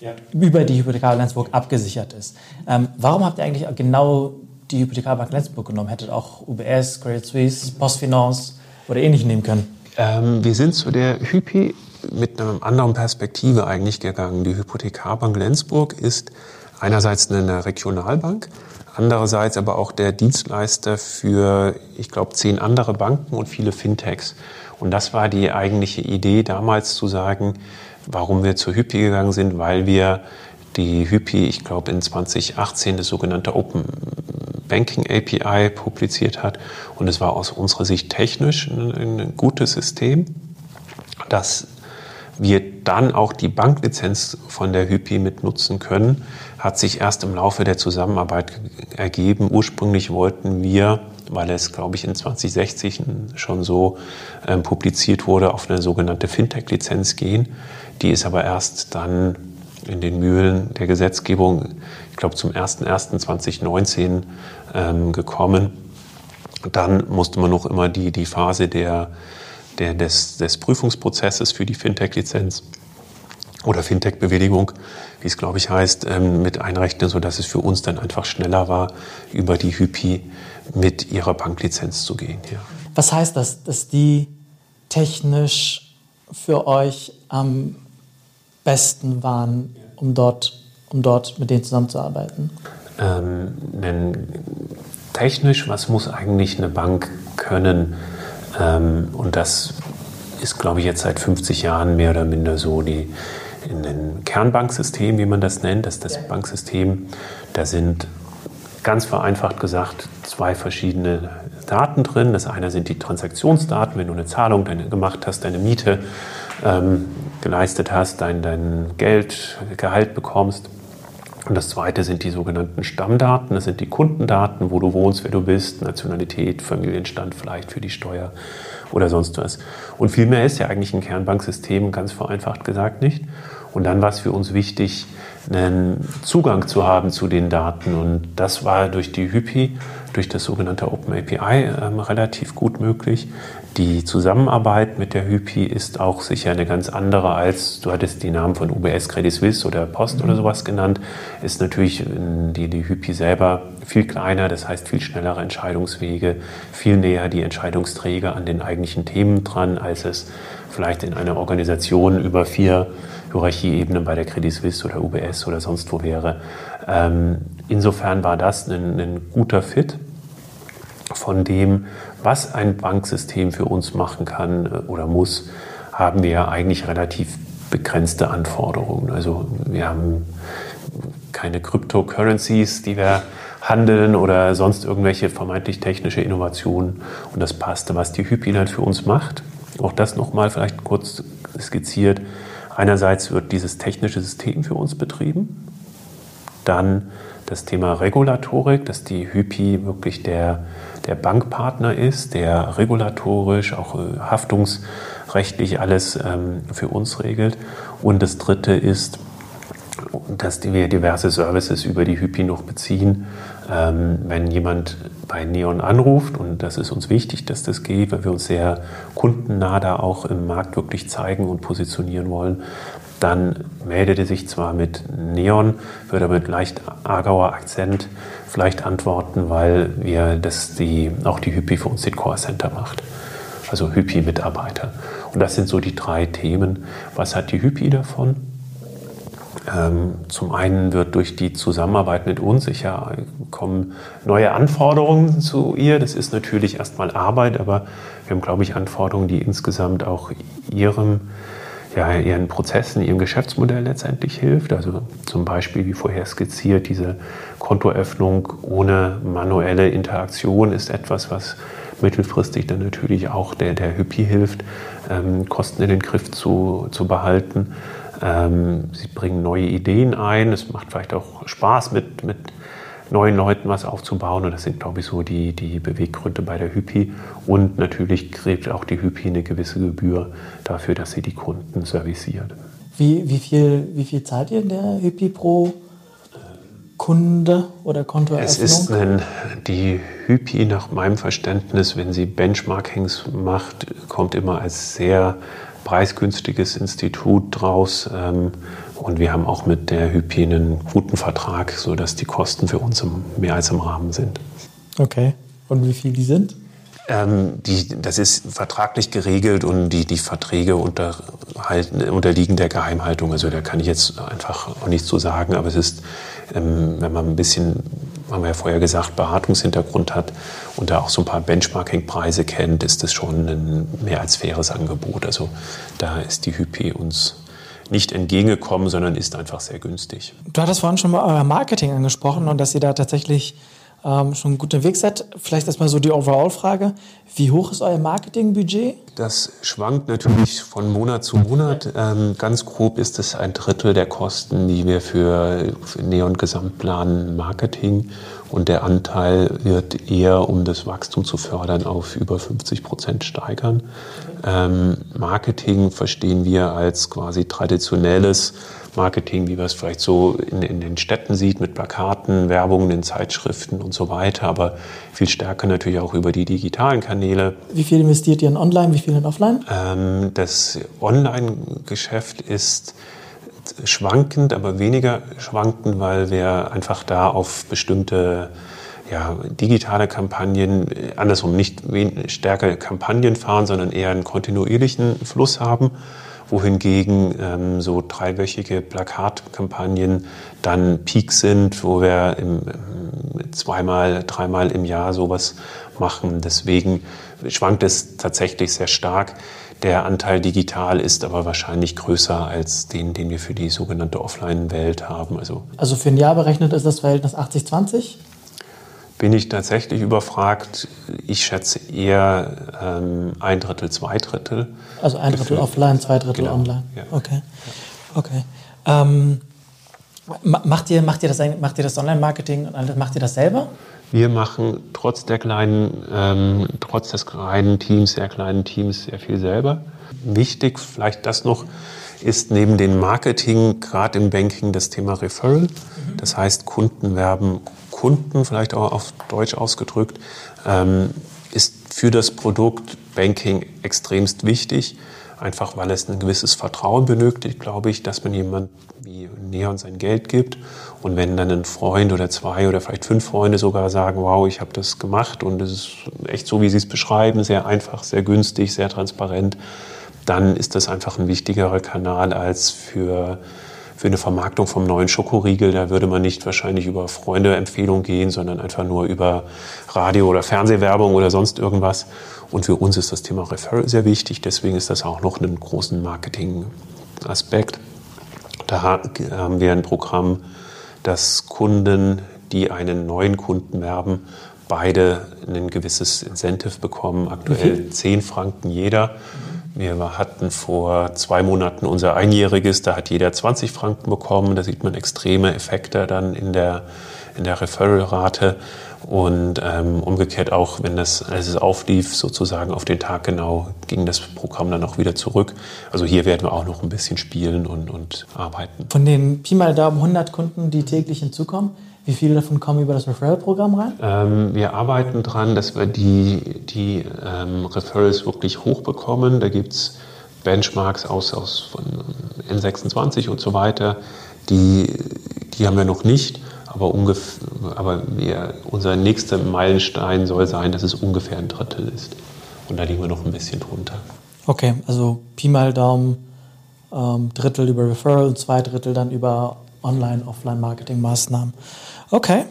ja. über die Hypothekarbank Lenzburg abgesichert ist. Ähm, warum habt ihr eigentlich genau die Hypothekarbank Lenzburg genommen? Hättet auch UBS, Credit Suisse, Postfinance oder ähnlich nehmen können? Ähm, wir sind zu der Hypi mit einer anderen Perspektive eigentlich gegangen. Die Hypothekarbank Lenzburg ist einerseits eine Regionalbank, andererseits aber auch der Dienstleister für, ich glaube, zehn andere Banken und viele Fintechs. Und das war die eigentliche Idee damals zu sagen, warum wir zur Hypi gegangen sind, weil wir die Hypi, ich glaube, in 2018 das sogenannte Open Banking API publiziert hat. Und es war aus unserer Sicht technisch ein, ein gutes System, das wir dann auch die Banklizenz von der Hypi mit nutzen können, hat sich erst im Laufe der Zusammenarbeit ergeben. Ursprünglich wollten wir, weil es, glaube ich, in 2060 schon so ähm, publiziert wurde, auf eine sogenannte Fintech-Lizenz gehen. Die ist aber erst dann in den Mühlen der Gesetzgebung ich glaube, zum 01.01.2019 ähm, gekommen. Dann musste man noch immer die, die Phase der, der, des, des Prüfungsprozesses für die Fintech-Lizenz oder Fintech-Bewilligung, wie es glaube ich heißt, ähm, mit einrechnen, sodass es für uns dann einfach schneller war, über die Hypi mit ihrer Banklizenz zu gehen. Ja. Was heißt das, dass die technisch für euch am besten waren, um dort, um dort mit denen zusammenzuarbeiten? Ähm, denn technisch, was muss eigentlich eine Bank können? Ähm, und das ist, glaube ich, jetzt seit 50 Jahren mehr oder minder so. Die, in einem Kernbanksystem, wie man das nennt, das ist das Banksystem, da sind ganz vereinfacht gesagt zwei verschiedene Daten drin. Das eine sind die Transaktionsdaten, wenn du eine Zahlung deine, gemacht hast, deine Miete ähm, geleistet hast, dein, dein Geld, Gehalt bekommst. Und das zweite sind die sogenannten Stammdaten. Das sind die Kundendaten, wo du wohnst, wer du bist, Nationalität, Familienstand vielleicht für die Steuer oder sonst was. Und viel mehr ist ja eigentlich ein Kernbanksystem, ganz vereinfacht gesagt nicht. Und dann war es für uns wichtig, einen Zugang zu haben zu den Daten. Und das war durch die Hypi, durch das sogenannte Open API ähm, relativ gut möglich. Die Zusammenarbeit mit der Hypi ist auch sicher eine ganz andere als, du hattest die Namen von UBS, Credit Suisse oder Post mhm. oder sowas genannt, ist natürlich die, die Hypi selber viel kleiner, das heißt viel schnellere Entscheidungswege, viel näher die Entscheidungsträger an den eigentlichen Themen dran, als es vielleicht in einer Organisation über vier Hierarchieebenen bei der Credit Suisse oder UBS oder sonst wo wäre. Ähm, insofern war das ein, ein guter Fit von dem, was ein Banksystem für uns machen kann äh, oder muss, haben wir eigentlich relativ begrenzte Anforderungen. Also wir haben keine Cryptocurrencies, die wir handeln oder sonst irgendwelche vermeintlich technische Innovationen. Und das passte, was die Hypinat für uns macht. Auch das nochmal vielleicht kurz skizziert. Einerseits wird dieses technische System für uns betrieben, dann das Thema Regulatorik, dass die Hypi wirklich der, der Bankpartner ist, der regulatorisch, auch äh, haftungsrechtlich alles ähm, für uns regelt. Und das Dritte ist, dass wir diverse Services über die Hypi noch beziehen. Ähm, wenn jemand bei Neon anruft, und das ist uns wichtig, dass das geht, weil wir uns sehr kundennah da auch im Markt wirklich zeigen und positionieren wollen, dann meldet er sich zwar mit Neon, würde mit leicht Aargauer Akzent vielleicht antworten, weil wir das die, auch die Hypi für uns den Core Center macht. Also Hypi-Mitarbeiter. Und das sind so die drei Themen. Was hat die Hypi davon? Ähm, zum einen wird durch die Zusammenarbeit mit uns sicher kommen neue Anforderungen zu ihr. Das ist natürlich erstmal Arbeit, aber wir haben, glaube ich, Anforderungen, die insgesamt auch ihrem ja, ihren Prozessen, ihrem Geschäftsmodell letztendlich hilft. Also zum Beispiel, wie vorher skizziert, diese Kontoöffnung ohne manuelle Interaktion ist etwas, was mittelfristig dann natürlich auch der, der Hypi hilft, ähm, Kosten in den Griff zu, zu behalten. Ähm, sie bringen neue Ideen ein. Es macht vielleicht auch Spaß, mit, mit neuen Leuten was aufzubauen. Und das sind, glaube ich, so die, die Beweggründe bei der Hypi. Und natürlich kriegt auch die Hypi eine gewisse Gebühr dafür, dass sie die Kunden serviciert. Wie, wie, viel, wie viel zahlt ihr in der Hypi pro Kunde oder Kontoeröffnung? Es ist ein, die Hypi nach meinem Verständnis, wenn sie Benchmarkings macht, kommt immer als sehr preisgünstiges Institut draus. Ähm, und wir haben auch mit der Hypi einen guten Vertrag, sodass die Kosten für uns mehr als im Rahmen sind. Okay. Und wie viel die sind? Ähm, die, das ist vertraglich geregelt und die, die Verträge unterliegen der Geheimhaltung. Also da kann ich jetzt einfach auch nichts zu sagen, aber es ist, ähm, wenn man ein bisschen, haben wir ja vorher gesagt, Beratungshintergrund hat und da auch so ein paar Benchmarking-Preise kennt, ist das schon ein mehr als faires Angebot. Also da ist die Hypi uns nicht entgegengekommen, sondern ist einfach sehr günstig. Du hattest vorhin schon mal euer Marketing angesprochen und dass ihr da tatsächlich ähm, schon gut unterwegs seid. Vielleicht erstmal so die Overall-Frage. Wie hoch ist euer Marketingbudget? Das schwankt natürlich von Monat zu Monat. Ähm, ganz grob ist es ein Drittel der Kosten, die wir für, für Neon Gesamtplan Marketing und der Anteil wird eher, um das Wachstum zu fördern, auf über 50 Prozent steigern. Ähm, Marketing verstehen wir als quasi traditionelles Marketing, wie man es vielleicht so in, in, den Städten sieht, mit Plakaten, Werbungen in Zeitschriften und so weiter, aber viel stärker natürlich auch über die digitalen Kanäle. Wie viel investiert ihr in Online, wie viel in Offline? Ähm, das Online-Geschäft ist schwankend, aber weniger schwankend, weil wir einfach da auf bestimmte ja, digitale Kampagnen, andersrum nicht stärker Kampagnen fahren, sondern eher einen kontinuierlichen Fluss haben wohingegen ähm, so dreiwöchige Plakatkampagnen dann Peak sind, wo wir im, zweimal, dreimal im Jahr sowas machen. Deswegen schwankt es tatsächlich sehr stark. Der Anteil digital ist aber wahrscheinlich größer als den, den wir für die sogenannte Offline-Welt haben. Also, also für ein Jahr berechnet ist das Verhältnis 80-20? Bin ich tatsächlich überfragt. Ich schätze eher ähm, ein Drittel, zwei Drittel. Also ein Drittel Gefühl. offline, zwei Drittel genau. online. Ja. Okay. Okay. Ähm, macht, ihr, macht, ihr das, macht ihr das Online-Marketing und alles, macht ihr das selber? Wir machen trotz der kleinen, ähm, trotz des kleinen Teams, sehr kleinen Teams, sehr viel selber. Wichtig, vielleicht das noch, ist neben dem Marketing, gerade im Banking, das Thema Referral. Mhm. Das heißt, Kunden werben Kunden, vielleicht auch auf Deutsch ausgedrückt, ähm, ist für das Produkt Banking extremst wichtig. Einfach weil es ein gewisses Vertrauen benötigt, glaube ich, dass man jemand wie Neon sein Geld gibt. Und wenn dann ein Freund oder zwei oder vielleicht fünf Freunde sogar sagen, wow, ich habe das gemacht und es ist echt so, wie Sie es beschreiben, sehr einfach, sehr günstig, sehr transparent, dann ist das einfach ein wichtigerer Kanal als für für eine Vermarktung vom neuen Schokoriegel, da würde man nicht wahrscheinlich über Freunde-Empfehlung gehen, sondern einfach nur über Radio- oder Fernsehwerbung oder sonst irgendwas. Und für uns ist das Thema Referral sehr wichtig, deswegen ist das auch noch einen großen Marketing-Aspekt. Da haben wir ein Programm, das Kunden, die einen neuen Kunden werben, beide ein gewisses Incentive bekommen, aktuell 10 Franken jeder. Wir hatten vor zwei Monaten unser Einjähriges, da hat jeder 20 Franken bekommen. Da sieht man extreme Effekte dann in der, in der Referral-Rate. Und ähm, umgekehrt auch, wenn das, als es auflief, sozusagen auf den Tag genau, ging das Programm dann auch wieder zurück. Also hier werden wir auch noch ein bisschen spielen und, und arbeiten. Von den Pi mal Daumen 100 Kunden, die täglich hinzukommen, wie viele davon kommen über das Referral-Programm rein? Ähm, wir arbeiten daran, dass wir die, die ähm, Referrals wirklich hochbekommen. Da gibt es Benchmarks aus, aus von N26 und so weiter. Die, die haben wir noch nicht, aber, ungefähr, aber wir, unser nächster Meilenstein soll sein, dass es ungefähr ein Drittel ist. Und da liegen wir noch ein bisschen drunter. Okay, also Pi mal Daumen, ähm, Drittel über Referral und zwei Drittel dann über Online-, Offline-Marketing-Maßnahmen. Okay.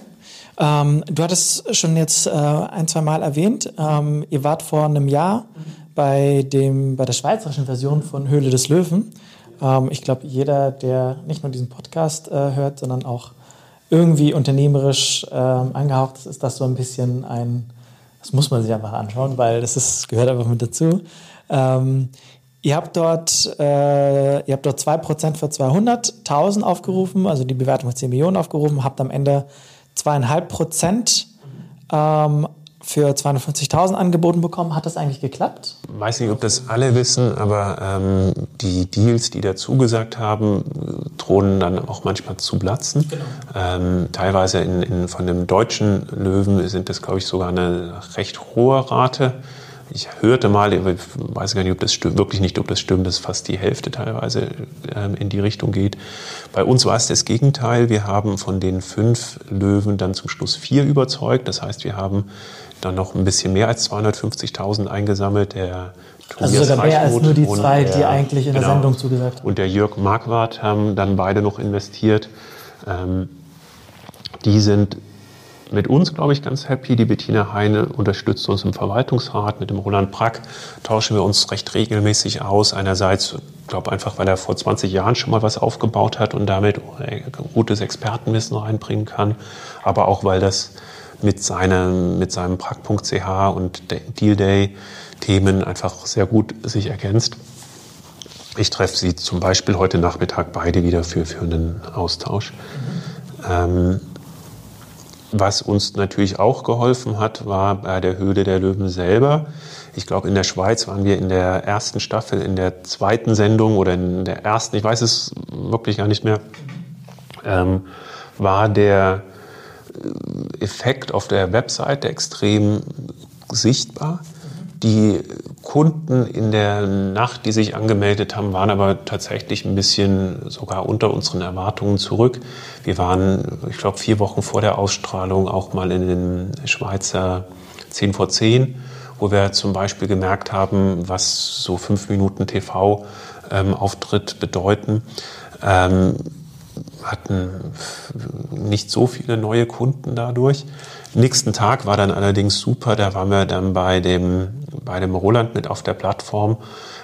Ähm, du hattest schon jetzt äh, ein, zwei Mal erwähnt, ähm, ihr wart vor einem Jahr bei, dem, bei der schweizerischen Version von Höhle des Löwen. Ähm, ich glaube, jeder, der nicht nur diesen Podcast äh, hört, sondern auch irgendwie unternehmerisch ähm, angehaucht ist, ist das so ein bisschen ein, das muss man sich einfach anschauen, weil das ist, gehört einfach mit dazu. Ähm, Ihr habt dort, äh, ihr habt dort 2% für 200.000 aufgerufen, also die Bewertung von 10 Millionen aufgerufen, habt am Ende 2,5% ähm, für 250.000 angeboten bekommen. Hat das eigentlich geklappt? Weiß nicht, ob das alle wissen, aber ähm, die Deals, die da zugesagt haben, drohen dann auch manchmal zu platzen. Genau. Ähm, teilweise in, in, von dem deutschen Löwen sind das, glaube ich, sogar eine recht hohe Rate ich hörte mal, ich weiß gar nicht, ob das stimmt, wirklich nicht, ob das stimmt, dass fast die Hälfte teilweise ähm, in die Richtung geht. Bei uns war es das Gegenteil. Wir haben von den fünf Löwen dann zum Schluss vier überzeugt. Das heißt, wir haben dann noch ein bisschen mehr als 250.000 eingesammelt. Der also sogar mehr als nur die zwei, der, die eigentlich in der genau, Sendung zugesagt haben. Und der Jörg Marquardt haben dann beide noch investiert. Ähm, die sind mit uns, glaube ich, ganz happy. Die Bettina Heine unterstützt uns im Verwaltungsrat. Mit dem Roland Brack tauschen wir uns recht regelmäßig aus. Einerseits, glaube einfach, weil er vor 20 Jahren schon mal was aufgebaut hat und damit gutes Expertenwissen reinbringen kann. Aber auch, weil das mit, seinem, mit seinem Prag.ch und Deal Day Themen einfach sehr gut sich ergänzt. Ich treffe sie zum Beispiel heute Nachmittag beide wieder für, für einen Austausch. Mhm. Ähm, was uns natürlich auch geholfen hat, war bei der Höhle der Löwen selber. Ich glaube, in der Schweiz waren wir in der ersten Staffel, in der zweiten Sendung oder in der ersten, ich weiß es wirklich gar nicht mehr, ähm, war der Effekt auf der Webseite extrem sichtbar. Die Kunden in der Nacht, die sich angemeldet haben, waren aber tatsächlich ein bisschen sogar unter unseren Erwartungen zurück. Wir waren, ich glaube, vier Wochen vor der Ausstrahlung auch mal in den Schweizer 10 vor 10, wo wir zum Beispiel gemerkt haben, was so fünf Minuten TV-Auftritt ähm, bedeuten. Ähm, hatten nicht so viele neue Kunden dadurch. Nächsten Tag war dann allerdings super, da waren wir dann bei dem, bei dem Roland mit auf der Plattform,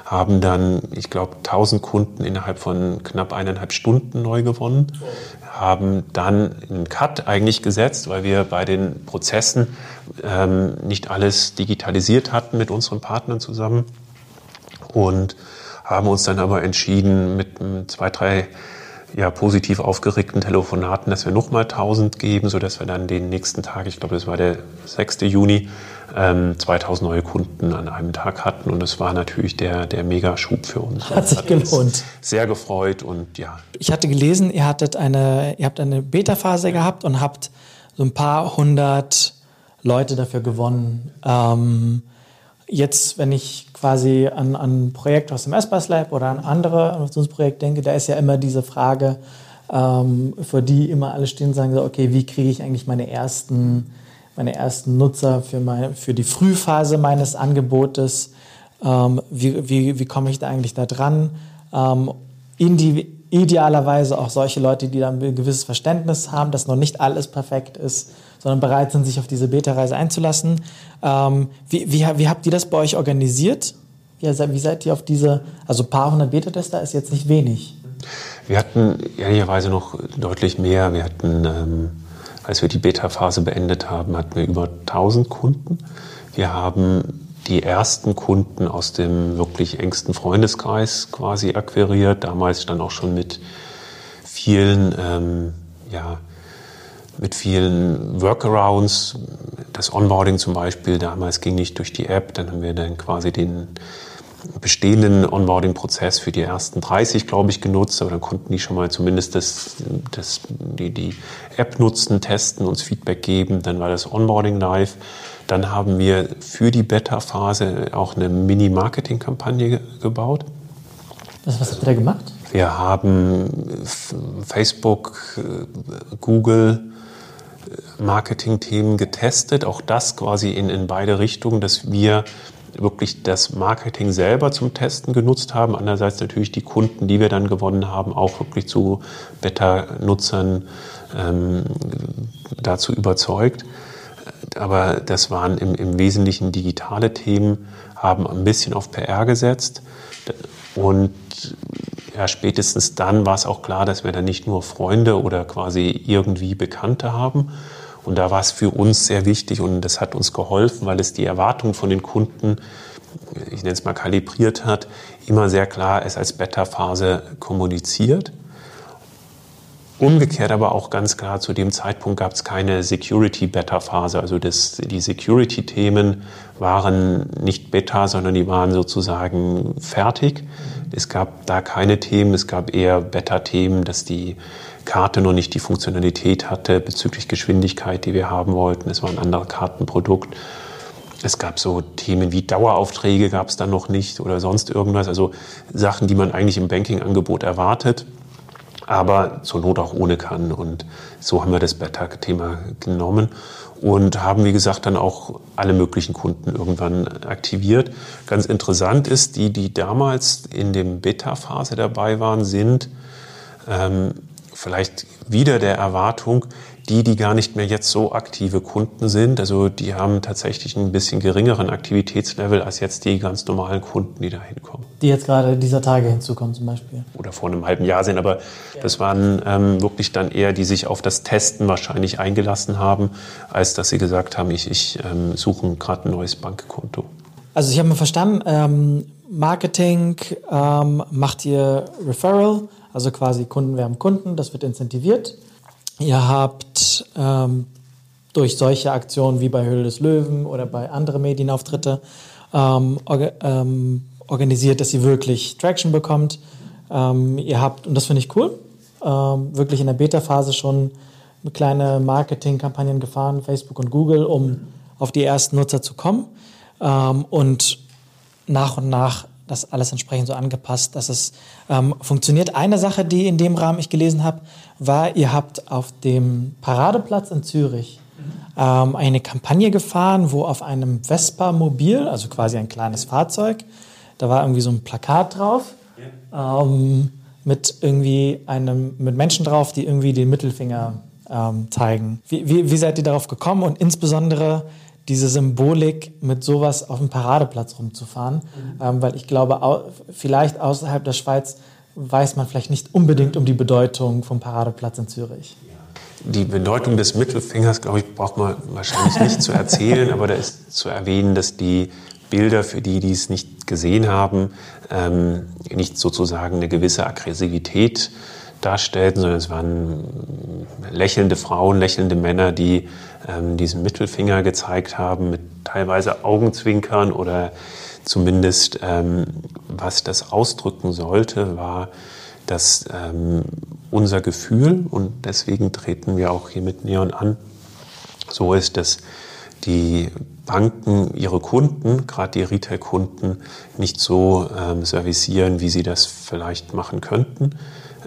haben dann, ich glaube, 1000 Kunden innerhalb von knapp eineinhalb Stunden neu gewonnen, haben dann einen Cut eigentlich gesetzt, weil wir bei den Prozessen ähm, nicht alles digitalisiert hatten mit unseren Partnern zusammen. Und haben uns dann aber entschieden, mit zwei, drei ja, positiv aufgeregten Telefonaten, dass wir nochmal 1000 geben, sodass wir dann den nächsten Tag, ich glaube, das war der 6. Juni, ähm, 2000 neue Kunden an einem Tag hatten. Und das war natürlich der, der Megaschub für uns. Hat sich hat gelohnt. Sehr gefreut und ja. Ich hatte gelesen, ihr hattet eine, ihr habt eine Beta-Phase gehabt und habt so ein paar hundert Leute dafür gewonnen. Ähm, jetzt, wenn ich quasi an, an ein Projekt aus dem Espace Lab oder an andere Innovationsprojekte denke, da ist ja immer diese Frage, ähm, für die immer alle stehen und sagen so, okay, wie kriege ich eigentlich meine ersten, meine ersten Nutzer für, mein, für die Frühphase meines Angebotes? Ähm, wie, wie, wie komme ich da eigentlich da dran? Ähm, indi idealerweise auch solche Leute, die dann ein gewisses Verständnis haben, dass noch nicht alles perfekt ist sondern bereit sind, sich auf diese Beta-Reise einzulassen. Ähm, wie, wie, wie, habt ihr das bei euch organisiert? Wie, wie seid ihr auf diese, also paar hundert Beta-Tester ist jetzt nicht wenig. Wir hatten ehrlicherweise noch deutlich mehr. Wir hatten, ähm, als wir die Beta-Phase beendet haben, hatten wir über 1000 Kunden. Wir haben die ersten Kunden aus dem wirklich engsten Freundeskreis quasi akquiriert, damals dann auch schon mit vielen ähm, ja, mit vielen Workarounds. Das Onboarding zum Beispiel damals ging nicht durch die App. Dann haben wir dann quasi den bestehenden Onboarding-Prozess für die ersten 30, glaube ich, genutzt. Aber dann konnten die schon mal zumindest das, das, die, die App nutzen, testen, uns Feedback geben. Dann war das Onboarding live. Dann haben wir für die Beta-Phase auch eine Mini-Marketing-Kampagne gebaut. Was, was habt ihr da gemacht? Wir haben Facebook, Google, Marketing-Themen getestet, auch das quasi in, in beide Richtungen, dass wir wirklich das Marketing selber zum Testen genutzt haben. Andererseits natürlich die Kunden, die wir dann gewonnen haben, auch wirklich zu Beta-Nutzern ähm, dazu überzeugt. Aber das waren im, im Wesentlichen digitale Themen, haben ein bisschen auf PR gesetzt und ja, spätestens dann war es auch klar, dass wir dann nicht nur Freunde oder quasi irgendwie Bekannte haben. Und da war es für uns sehr wichtig und das hat uns geholfen, weil es die Erwartungen von den Kunden, ich nenne es mal kalibriert hat, immer sehr klar es als Beta-Phase kommuniziert. Umgekehrt aber auch ganz klar, zu dem Zeitpunkt gab es keine Security-Beta-Phase. Also das, die Security-Themen waren nicht Beta, sondern die waren sozusagen fertig. Es gab da keine Themen, es gab eher Beta-Themen, dass die Karte noch nicht die Funktionalität hatte bezüglich Geschwindigkeit, die wir haben wollten. Es war ein anderes Kartenprodukt. Es gab so Themen wie Daueraufträge gab es dann noch nicht oder sonst irgendwas. Also Sachen, die man eigentlich im Banking-Angebot erwartet, aber zur Not auch ohne kann. Und so haben wir das Beta-Thema genommen und haben, wie gesagt, dann auch alle möglichen Kunden irgendwann aktiviert. Ganz interessant ist, die, die damals in dem Beta-Phase dabei waren, sind ähm, vielleicht wieder der Erwartung, die, die gar nicht mehr jetzt so aktive Kunden sind. Also die haben tatsächlich ein bisschen geringeren Aktivitätslevel als jetzt die ganz normalen Kunden, die da hinkommen. Die jetzt gerade dieser Tage hinzukommen zum Beispiel. Oder vor einem halben Jahr sind. Aber ja. das waren ähm, wirklich dann eher, die sich auf das Testen wahrscheinlich eingelassen haben, als dass sie gesagt haben, ich, ich ähm, suche gerade ein neues Bankkonto. Also ich habe mal verstanden, ähm, Marketing ähm, macht ihr Referral, also quasi Kunden werben Kunden, das wird incentiviert. Ihr habt ähm, durch solche Aktionen wie bei Höhle des Löwen oder bei anderen Medienauftritte ähm, orga, ähm, organisiert, dass sie wirklich Traction bekommt. Ähm, ihr habt, und das finde ich cool, ähm, wirklich in der Beta-Phase schon kleine Marketingkampagnen gefahren, Facebook und Google, um auf die ersten Nutzer zu kommen. Ähm, und nach und nach das alles entsprechend so angepasst, dass es ähm, funktioniert. Eine Sache, die in dem Rahmen ich gelesen habe, war, ihr habt auf dem Paradeplatz in Zürich ähm, eine Kampagne gefahren, wo auf einem Vespa-Mobil, also quasi ein kleines Fahrzeug, da war irgendwie so ein Plakat drauf ähm, mit irgendwie einem mit Menschen drauf, die irgendwie den Mittelfinger ähm, zeigen. Wie, wie, wie seid ihr darauf gekommen und insbesondere diese Symbolik mit sowas auf dem Paradeplatz rumzufahren, mhm. ähm, weil ich glaube, au vielleicht außerhalb der Schweiz weiß man vielleicht nicht unbedingt um die Bedeutung vom Paradeplatz in Zürich. Die Bedeutung des Mittelfingers, glaube ich, braucht man wahrscheinlich nicht zu erzählen, aber da ist zu erwähnen, dass die Bilder, für die, die es nicht gesehen haben, ähm, nicht sozusagen eine gewisse Aggressivität darstellten, sondern es waren lächelnde Frauen, lächelnde Männer, die ähm, diesen Mittelfinger gezeigt haben mit teilweise Augenzwinkern oder zumindest ähm, was das ausdrücken sollte, war, dass ähm, unser Gefühl, und deswegen treten wir auch hier mit Neon an, so ist, dass die Banken ihre Kunden, gerade die Retail-Kunden, nicht so ähm, servicieren, wie sie das vielleicht machen könnten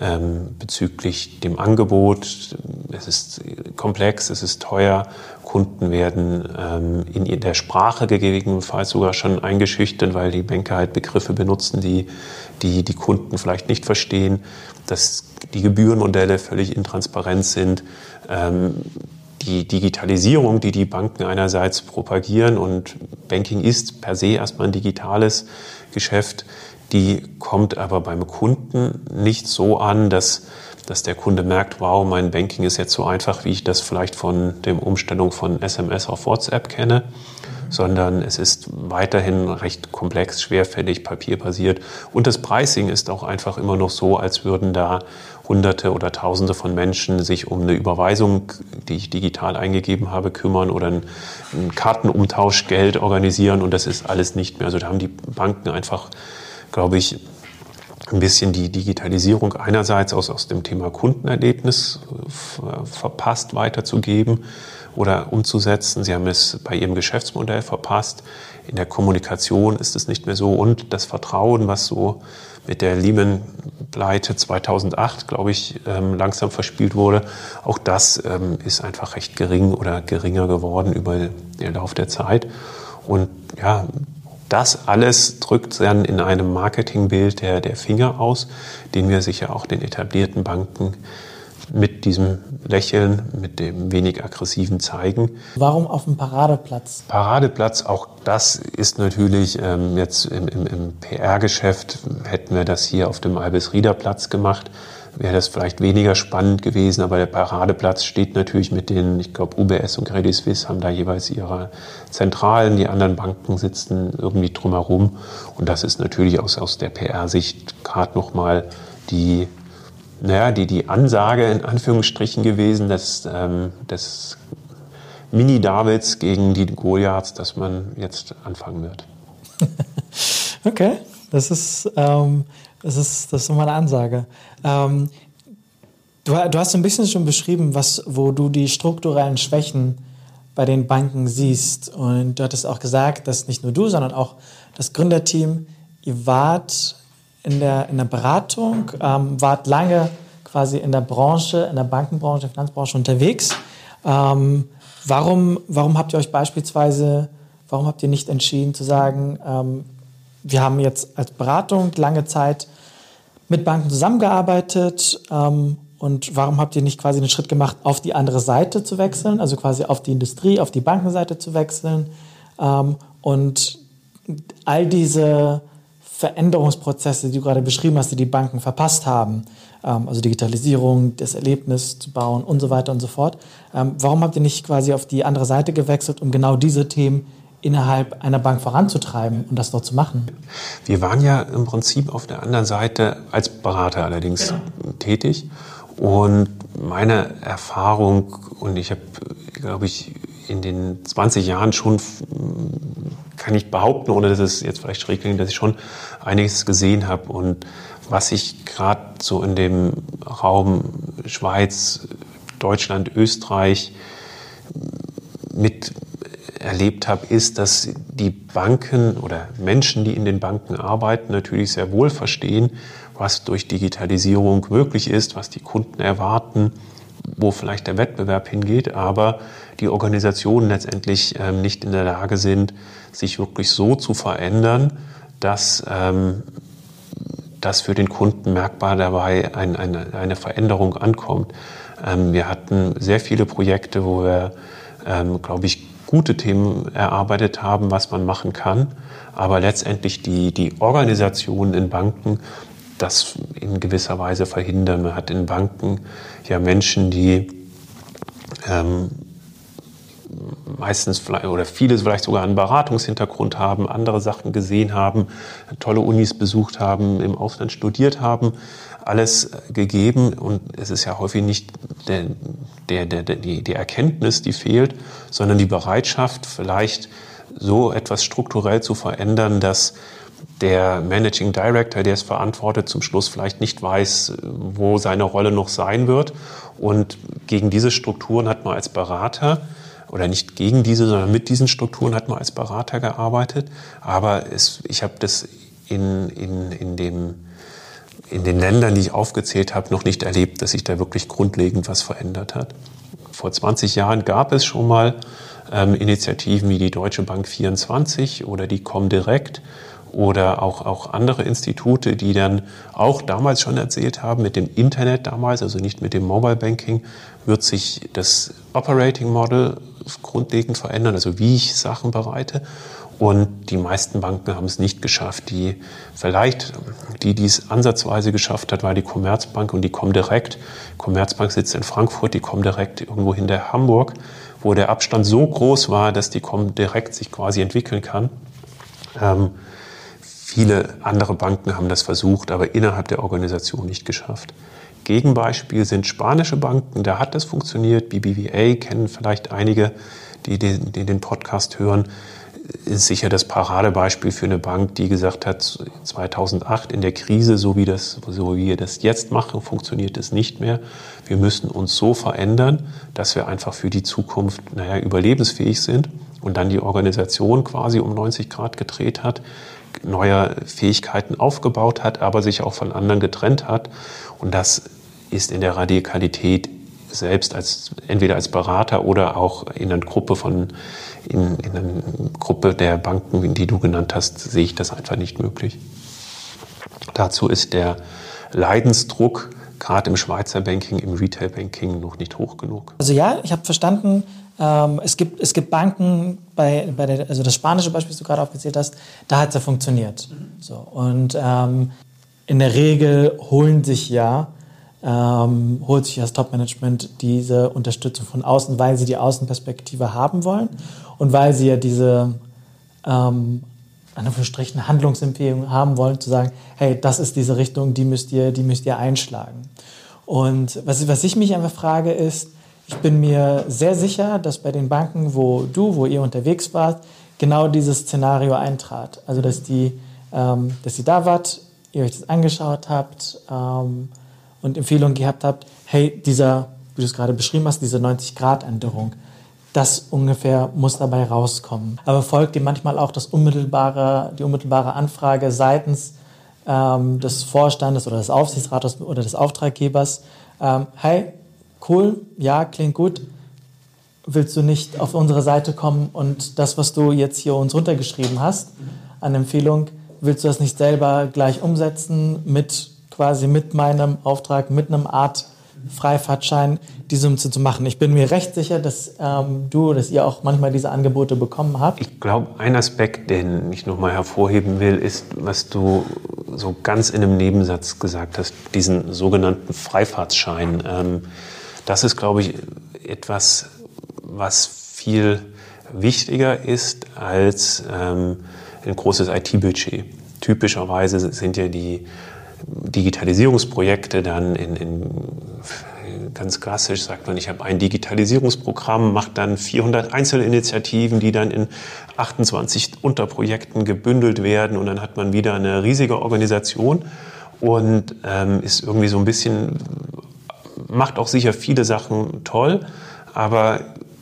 ähm, bezüglich dem Angebot. Es ist komplex, es ist teuer. Kunden werden ähm, in der Sprache gegebenenfalls sogar schon eingeschüchtert, weil die Banker halt Begriffe benutzen, die, die die Kunden vielleicht nicht verstehen, dass die Gebührenmodelle völlig intransparent sind. Ähm, die Digitalisierung, die die Banken einerseits propagieren und Banking ist per se erstmal ein digitales Geschäft, die kommt aber beim Kunden nicht so an, dass, dass der Kunde merkt, wow, mein Banking ist jetzt so einfach, wie ich das vielleicht von der Umstellung von SMS auf WhatsApp kenne, sondern es ist weiterhin recht komplex, schwerfällig, papierbasiert. Und das Pricing ist auch einfach immer noch so, als würden da Hunderte oder Tausende von Menschen sich um eine Überweisung, die ich digital eingegeben habe, kümmern oder ein, ein Kartenumtauschgeld organisieren und das ist alles nicht mehr. Also da haben die Banken einfach glaube ich, ein bisschen die Digitalisierung einerseits aus, aus dem Thema Kundenerlebnis äh, verpasst weiterzugeben oder umzusetzen. Sie haben es bei Ihrem Geschäftsmodell verpasst. In der Kommunikation ist es nicht mehr so. Und das Vertrauen, was so mit der Lehman-Pleite 2008, glaube ich, ähm, langsam verspielt wurde, auch das ähm, ist einfach recht gering oder geringer geworden über den Lauf der Zeit. Und ja, das alles drückt dann in einem Marketingbild der, der Finger aus, den wir sicher auch den etablierten Banken mit diesem Lächeln, mit dem wenig aggressiven zeigen. Warum auf dem Paradeplatz? Paradeplatz, auch das ist natürlich ähm, jetzt im, im, im PR-Geschäft, hätten wir das hier auf dem Albes-Rieder-Platz gemacht wäre das vielleicht weniger spannend gewesen, aber der Paradeplatz steht natürlich mit den, ich glaube, UBS und Credit Suisse haben da jeweils ihre Zentralen, die anderen Banken sitzen irgendwie drumherum und das ist natürlich aus, aus der PR-Sicht gerade nochmal die, naja, die, die Ansage in Anführungsstrichen gewesen, dass, ähm, des Mini-Davids gegen die Goliaths, dass man jetzt anfangen wird. okay, das ist, ähm, das ist, das ist nochmal eine Ansage. Ähm, du, du hast ein bisschen schon beschrieben, was, wo du die strukturellen Schwächen bei den Banken siehst. Und du hattest auch gesagt, dass nicht nur du, sondern auch das Gründerteam, ihr wart in der, in der Beratung, ähm, wart lange quasi in der Branche, in der Bankenbranche, der Finanzbranche unterwegs. Ähm, warum, warum habt ihr euch beispielsweise, warum habt ihr nicht entschieden zu sagen, ähm, wir haben jetzt als Beratung lange Zeit mit Banken zusammengearbeitet ähm, und warum habt ihr nicht quasi einen Schritt gemacht, auf die andere Seite zu wechseln, also quasi auf die Industrie, auf die Bankenseite zu wechseln ähm, und all diese Veränderungsprozesse, die du gerade beschrieben hast, die die Banken verpasst haben, ähm, also Digitalisierung, das Erlebnis zu bauen und so weiter und so fort. Ähm, warum habt ihr nicht quasi auf die andere Seite gewechselt, um genau diese Themen innerhalb einer Bank voranzutreiben und das dort zu machen? Wir waren ja im Prinzip auf der anderen Seite als Berater allerdings genau. tätig. Und meine Erfahrung, und ich habe, glaube ich, in den 20 Jahren schon, kann ich behaupten, ohne dass es jetzt vielleicht schräg klingt, dass ich schon einiges gesehen habe. Und was ich gerade so in dem Raum Schweiz, Deutschland, Österreich mit erlebt habe, ist, dass die Banken oder Menschen, die in den Banken arbeiten, natürlich sehr wohl verstehen, was durch Digitalisierung möglich ist, was die Kunden erwarten, wo vielleicht der Wettbewerb hingeht, aber die Organisationen letztendlich ähm, nicht in der Lage sind, sich wirklich so zu verändern, dass ähm, dass für den Kunden merkbar dabei ein, eine, eine Veränderung ankommt. Ähm, wir hatten sehr viele Projekte, wo wir, ähm, glaube ich, gute Themen erarbeitet haben, was man machen kann. Aber letztendlich die, die Organisation in Banken das in gewisser Weise verhindern. Man hat in Banken ja Menschen, die ähm, meistens vielleicht oder viele vielleicht sogar einen Beratungshintergrund haben, andere Sachen gesehen haben, tolle Unis besucht haben, im Ausland studiert haben, alles gegeben und es ist ja häufig nicht der, der, der, die, die Erkenntnis, die fehlt, sondern die Bereitschaft, vielleicht so etwas strukturell zu verändern, dass der Managing Director, der es verantwortet, zum Schluss vielleicht nicht weiß, wo seine Rolle noch sein wird. Und gegen diese Strukturen hat man als Berater oder nicht gegen diese, sondern mit diesen Strukturen hat man als Berater gearbeitet. Aber es, ich habe das in, in, in, dem, in den Ländern, die ich aufgezählt habe, noch nicht erlebt, dass sich da wirklich grundlegend was verändert hat. Vor 20 Jahren gab es schon mal ähm, Initiativen wie die Deutsche Bank 24 oder die Comdirect oder auch, auch andere Institute, die dann auch damals schon erzählt haben, mit dem Internet damals, also nicht mit dem Mobile Banking, wird sich das Operating Model grundlegend verändern, also wie ich Sachen bereite. Und die meisten Banken haben es nicht geschafft. Die vielleicht, die dies ansatzweise geschafft hat, war die Commerzbank und die Comdirect. Commerzbank sitzt in Frankfurt, die Comdirect irgendwo hinter Hamburg, wo der Abstand so groß war, dass die Comdirect sich quasi entwickeln kann. Ähm, viele andere Banken haben das versucht, aber innerhalb der Organisation nicht geschafft. Gegenbeispiel sind spanische Banken, da hat das funktioniert. BBVA kennen vielleicht einige, die den, die den Podcast hören. Ist sicher das Paradebeispiel für eine Bank, die gesagt hat, 2008 in der Krise, so wie, das, so wie wir das jetzt machen, funktioniert es nicht mehr. Wir müssen uns so verändern, dass wir einfach für die Zukunft naja, überlebensfähig sind und dann die Organisation quasi um 90 Grad gedreht hat, neue Fähigkeiten aufgebaut hat, aber sich auch von anderen getrennt hat. Und das ist in der Radikalität selbst als entweder als Berater oder auch in einer Gruppe von in, in einer Gruppe der Banken, die du genannt hast, sehe ich das einfach nicht möglich. Dazu ist der Leidensdruck gerade im Schweizer Banking, im Retail Banking noch nicht hoch genug. Also ja, ich habe verstanden, ähm, es, gibt, es gibt Banken, bei, bei der, also das spanische Beispiel, das du gerade aufgezählt hast, da hat es ja funktioniert. So, und ähm, in der Regel holen sich ja ähm, holt sich das Top-Management diese Unterstützung von außen, weil sie die Außenperspektive haben wollen und weil sie ja diese ähm, Anführungsstrichen Handlungsempfehlung haben wollen, zu sagen, hey, das ist diese Richtung, die müsst ihr, die müsst ihr einschlagen. Und was, was ich mich einfach frage ist, ich bin mir sehr sicher, dass bei den Banken, wo du, wo ihr unterwegs wart, genau dieses Szenario eintrat. Also dass die, ähm, dass ihr da wart, ihr euch das angeschaut habt, ähm, und Empfehlungen gehabt habt, hey, dieser, wie du es gerade beschrieben hast, diese 90-Grad-Änderung, das ungefähr muss dabei rauskommen. Aber folgt dir manchmal auch das unmittelbare, die unmittelbare Anfrage seitens ähm, des Vorstandes oder des Aufsichtsrates oder des Auftraggebers, ähm, hey, cool, ja, klingt gut, willst du nicht auf unsere Seite kommen und das, was du jetzt hier uns runtergeschrieben hast an Empfehlung, willst du das nicht selber gleich umsetzen mit quasi mit meinem Auftrag, mit einem Art Freifahrtschein diese zu machen. Ich bin mir recht sicher, dass ähm, du, dass ihr auch manchmal diese Angebote bekommen habt. Ich glaube, ein Aspekt, den ich nochmal hervorheben will, ist, was du so ganz in einem Nebensatz gesagt hast, diesen sogenannten Freifahrtschein. Ähm, das ist, glaube ich, etwas, was viel wichtiger ist als ähm, ein großes IT-Budget. Typischerweise sind ja die Digitalisierungsprojekte dann in, in ganz klassisch sagt man, ich habe ein Digitalisierungsprogramm, mache dann 400 Einzelinitiativen, die dann in 28 Unterprojekten gebündelt werden und dann hat man wieder eine riesige Organisation und ähm, ist irgendwie so ein bisschen, macht auch sicher viele Sachen toll, aber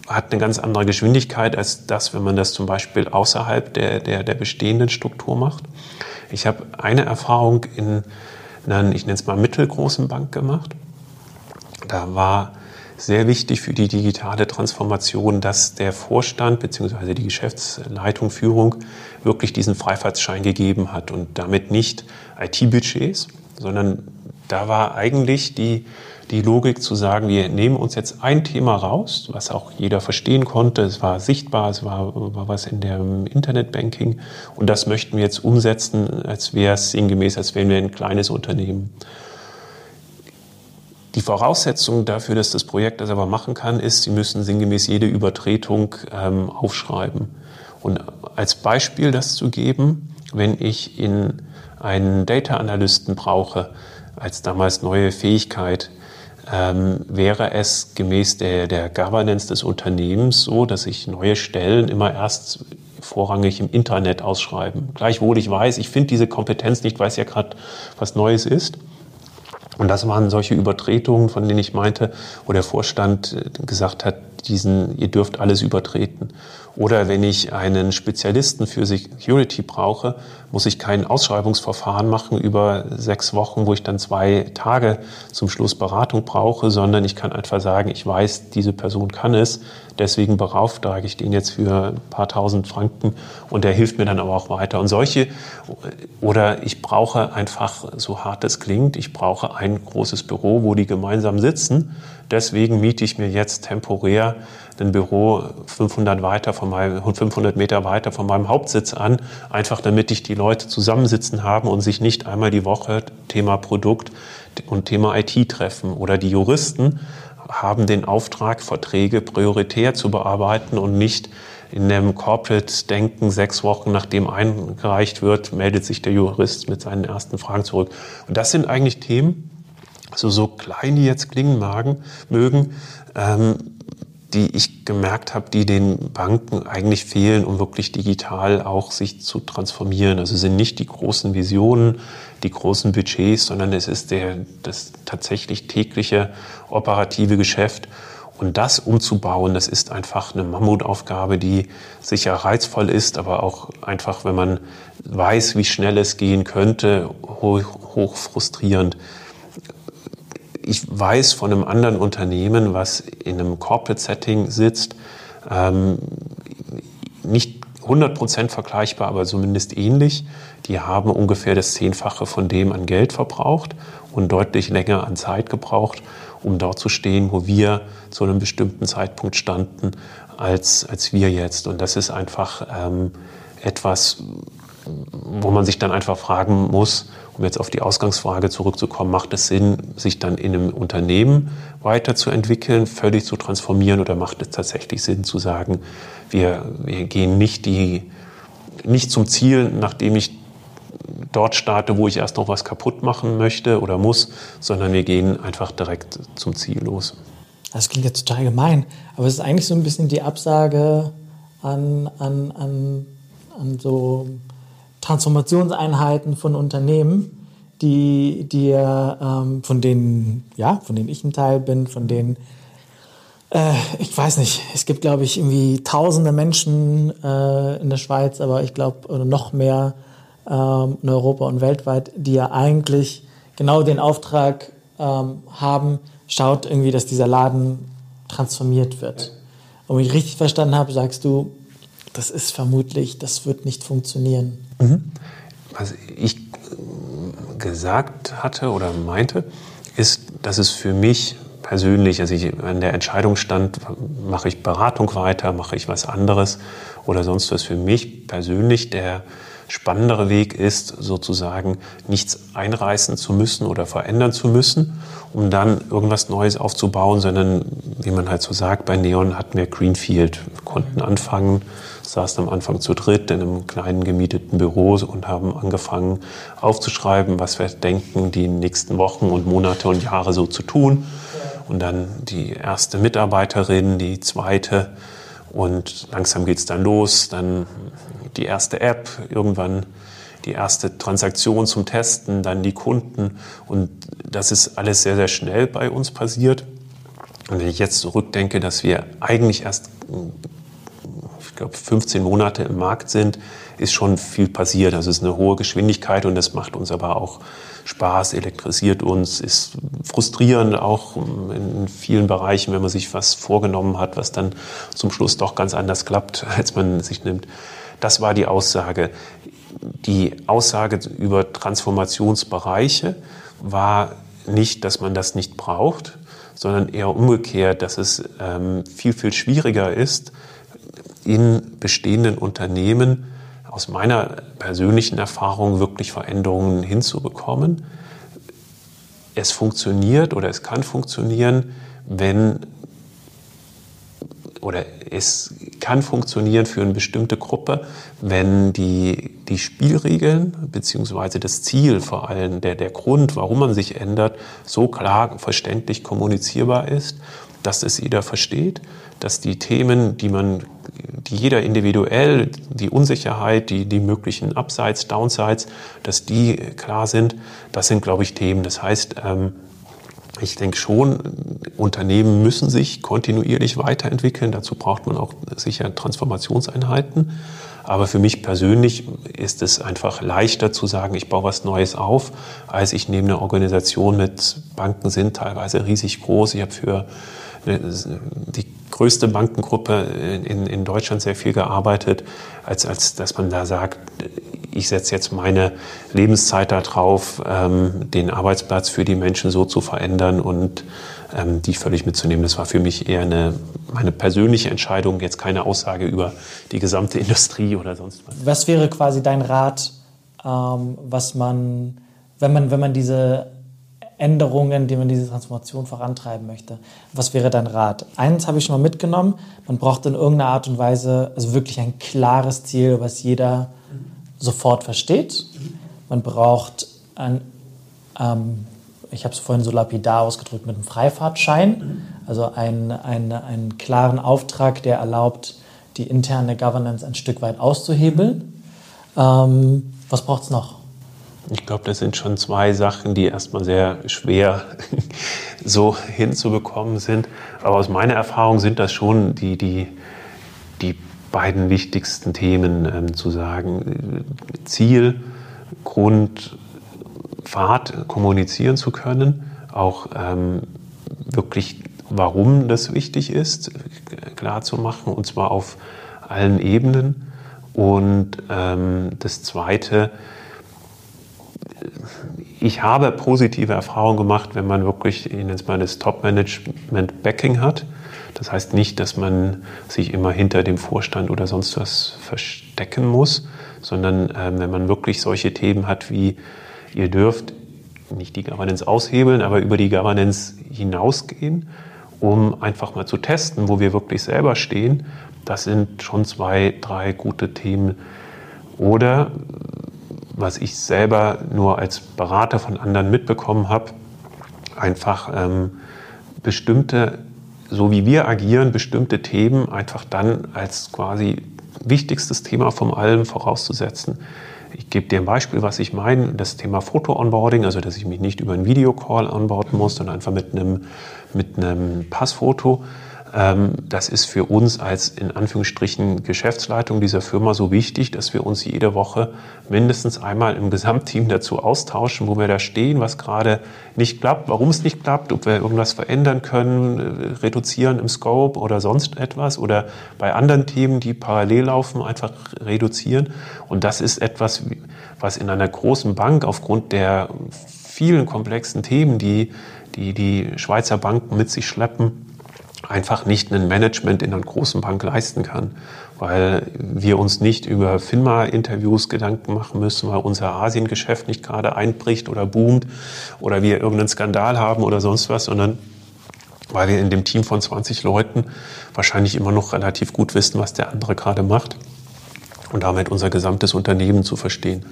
hat eine ganz andere Geschwindigkeit als das, wenn man das zum Beispiel außerhalb der, der, der bestehenden Struktur macht. Ich habe eine Erfahrung in einer, ich nenne es mal mittelgroßen Bank gemacht. Da war sehr wichtig für die digitale Transformation, dass der Vorstand bzw. die Geschäftsleitung, Führung wirklich diesen Freifahrtsschein gegeben hat und damit nicht IT-Budgets, sondern da war eigentlich die die Logik zu sagen, wir nehmen uns jetzt ein Thema raus, was auch jeder verstehen konnte. Es war sichtbar, es war, war was in dem Internetbanking. Und das möchten wir jetzt umsetzen, als wäre es sinngemäß, als wären wir ein kleines Unternehmen. Die Voraussetzung dafür, dass das Projekt das aber machen kann, ist, Sie müssen sinngemäß jede Übertretung ähm, aufschreiben. Und als Beispiel das zu geben, wenn ich in einen Data Analysten brauche, als damals neue Fähigkeit, ähm, wäre es gemäß der, der Governance des Unternehmens so, dass sich neue Stellen immer erst vorrangig im Internet ausschreiben. Gleichwohl ich weiß, ich finde diese Kompetenz nicht, weiß ja gerade, was Neues ist. Und das waren solche Übertretungen, von denen ich meinte, wo der Vorstand äh, gesagt hat, diesen, ihr dürft alles übertreten. Oder wenn ich einen Spezialisten für Security brauche, muss ich kein Ausschreibungsverfahren machen über sechs Wochen, wo ich dann zwei Tage zum Schluss Beratung brauche, sondern ich kann einfach sagen, ich weiß, diese Person kann es, deswegen beauftrage ich den jetzt für ein paar tausend Franken und der hilft mir dann aber auch weiter. Und solche, oder ich brauche einfach, so hart es klingt, ich brauche ein großes Büro, wo die gemeinsam sitzen Deswegen miete ich mir jetzt temporär ein Büro 500, weiter von meinem, 500 Meter weiter von meinem Hauptsitz an, einfach damit ich die Leute zusammensitzen haben und sich nicht einmal die Woche Thema Produkt und Thema IT treffen. Oder die Juristen haben den Auftrag, Verträge prioritär zu bearbeiten und nicht in dem Corporate-Denken sechs Wochen nachdem eingereicht wird, meldet sich der Jurist mit seinen ersten Fragen zurück. Und das sind eigentlich Themen, also so klein die jetzt klingen magen, mögen, ähm, die ich gemerkt habe, die den Banken eigentlich fehlen, um wirklich digital auch sich zu transformieren. Also sind nicht die großen Visionen, die großen Budgets, sondern es ist der, das tatsächlich tägliche operative Geschäft. Und das umzubauen, das ist einfach eine Mammutaufgabe, die sicher reizvoll ist, aber auch einfach, wenn man weiß, wie schnell es gehen könnte, hoch, hoch frustrierend ich weiß von einem anderen Unternehmen, was in einem Corporate-Setting sitzt, ähm, nicht 100% vergleichbar, aber zumindest ähnlich. Die haben ungefähr das Zehnfache von dem an Geld verbraucht und deutlich länger an Zeit gebraucht, um dort zu stehen, wo wir zu einem bestimmten Zeitpunkt standen, als, als wir jetzt. Und das ist einfach ähm, etwas, wo man sich dann einfach fragen muss, um jetzt auf die Ausgangsfrage zurückzukommen, macht es Sinn, sich dann in einem Unternehmen weiterzuentwickeln, völlig zu transformieren oder macht es tatsächlich Sinn zu sagen, wir, wir gehen nicht, die, nicht zum Ziel, nachdem ich dort starte, wo ich erst noch was kaputt machen möchte oder muss, sondern wir gehen einfach direkt zum Ziel los. Das klingt jetzt total gemein, aber es ist eigentlich so ein bisschen die Absage an, an, an, an so Transformationseinheiten von Unternehmen, die, die ähm, von denen, ja, von denen ich ein Teil bin, von denen äh, ich weiß nicht, es gibt, glaube ich, irgendwie tausende Menschen äh, in der Schweiz, aber ich glaube noch mehr äh, in Europa und weltweit, die ja eigentlich genau den Auftrag ähm, haben, schaut irgendwie, dass dieser Laden transformiert wird. Und wenn ich richtig verstanden habe, sagst du, das ist vermutlich, das wird nicht funktionieren. Mhm. Was ich gesagt hatte oder meinte, ist, dass es für mich persönlich, also ich an der Entscheidung stand, mache ich Beratung weiter, mache ich was anderes oder sonst was für mich persönlich der spannendere Weg ist, sozusagen nichts einreißen zu müssen oder verändern zu müssen, um dann irgendwas Neues aufzubauen, sondern wie man halt so sagt, bei Neon hatten wir Greenfield, konnten anfangen, saßen am Anfang zu dritt in einem kleinen gemieteten Büro und haben angefangen aufzuschreiben, was wir denken, die nächsten Wochen und Monate und Jahre so zu tun. Und dann die erste Mitarbeiterin, die zweite und langsam geht es dann los, dann die erste App, irgendwann die erste Transaktion zum Testen, dann die Kunden. Und das ist alles sehr, sehr schnell bei uns passiert. Und wenn ich jetzt zurückdenke, dass wir eigentlich erst, glaube, 15 Monate im Markt sind, ist schon viel passiert. Also es ist eine hohe Geschwindigkeit und das macht uns aber auch Spaß, elektrisiert uns, ist frustrierend auch in vielen Bereichen, wenn man sich was vorgenommen hat, was dann zum Schluss doch ganz anders klappt, als man sich nimmt. Das war die Aussage. Die Aussage über Transformationsbereiche war nicht, dass man das nicht braucht, sondern eher umgekehrt, dass es ähm, viel, viel schwieriger ist, in bestehenden Unternehmen aus meiner persönlichen Erfahrung wirklich Veränderungen hinzubekommen. Es funktioniert oder es kann funktionieren, wenn oder es kann funktionieren für eine bestimmte Gruppe, wenn die, die Spielregeln beziehungsweise das Ziel vor allem, der, der Grund, warum man sich ändert, so klar verständlich kommunizierbar ist, dass es jeder versteht, dass die Themen, die man, die jeder individuell, die Unsicherheit, die, die möglichen Upsides, Downsides, dass die klar sind, das sind, glaube ich, Themen. Das heißt, ähm, ich denke schon, Unternehmen müssen sich kontinuierlich weiterentwickeln. Dazu braucht man auch sicher Transformationseinheiten. Aber für mich persönlich ist es einfach leichter zu sagen, ich baue was Neues auf, als ich nehme eine Organisation mit Banken sind teilweise riesig groß. Ich habe für die größte Bankengruppe in, in Deutschland sehr viel gearbeitet, als, als dass man da sagt, ich setze jetzt meine Lebenszeit darauf, ähm, den Arbeitsplatz für die Menschen so zu verändern und ähm, die völlig mitzunehmen. Das war für mich eher eine, meine persönliche Entscheidung, jetzt keine Aussage über die gesamte Industrie oder sonst was. Was wäre quasi dein Rat, ähm, was man, wenn man, wenn man diese Änderungen, die man diese Transformation vorantreiben möchte. Was wäre dein Rat? Eins habe ich schon mal mitgenommen. Man braucht in irgendeiner Art und Weise also wirklich ein klares Ziel, was jeder sofort versteht. Man braucht ein, ähm, ich habe es vorhin so lapidar ausgedrückt, mit einem Freifahrtschein, also einen, einen, einen klaren Auftrag, der erlaubt, die interne Governance ein Stück weit auszuhebeln. Ähm, was braucht es noch? Ich glaube, das sind schon zwei Sachen, die erstmal sehr schwer so hinzubekommen sind. Aber aus meiner Erfahrung sind das schon die, die, die beiden wichtigsten Themen ähm, zu sagen. Ziel, Grund, Pfad kommunizieren zu können, auch ähm, wirklich, warum das wichtig ist, klar zu machen, und zwar auf allen Ebenen. Und ähm, das Zweite, ich habe positive Erfahrungen gemacht, wenn man wirklich, ich nenne es mal das Top-Management-Backing hat. Das heißt nicht, dass man sich immer hinter dem Vorstand oder sonst was verstecken muss, sondern äh, wenn man wirklich solche Themen hat wie, ihr dürft nicht die Governance aushebeln, aber über die Governance hinausgehen, um einfach mal zu testen, wo wir wirklich selber stehen. Das sind schon zwei, drei gute Themen. Oder was ich selber nur als Berater von anderen mitbekommen habe, einfach ähm, bestimmte, so wie wir agieren, bestimmte Themen einfach dann als quasi wichtigstes Thema vom allem vorauszusetzen. Ich gebe dir ein Beispiel, was ich meine. Das Thema Foto-Onboarding, also dass ich mich nicht über einen Videocall onboarden muss, sondern einfach mit einem, mit einem Passfoto das ist für uns als in Anführungsstrichen Geschäftsleitung dieser Firma so wichtig, dass wir uns jede Woche mindestens einmal im Gesamtteam dazu austauschen, wo wir da stehen, was gerade nicht klappt, warum es nicht klappt, ob wir irgendwas verändern können, äh, reduzieren im Scope oder sonst etwas oder bei anderen Themen, die parallel laufen, einfach reduzieren. Und das ist etwas, was in einer großen Bank aufgrund der vielen komplexen Themen, die die, die Schweizer Banken mit sich schleppen, einfach nicht ein Management in einer großen Bank leisten kann, weil wir uns nicht über FINMA-Interviews Gedanken machen müssen, weil unser Asiengeschäft nicht gerade einbricht oder boomt oder wir irgendeinen Skandal haben oder sonst was, sondern weil wir in dem Team von 20 Leuten wahrscheinlich immer noch relativ gut wissen, was der andere gerade macht und damit unser gesamtes Unternehmen zu verstehen.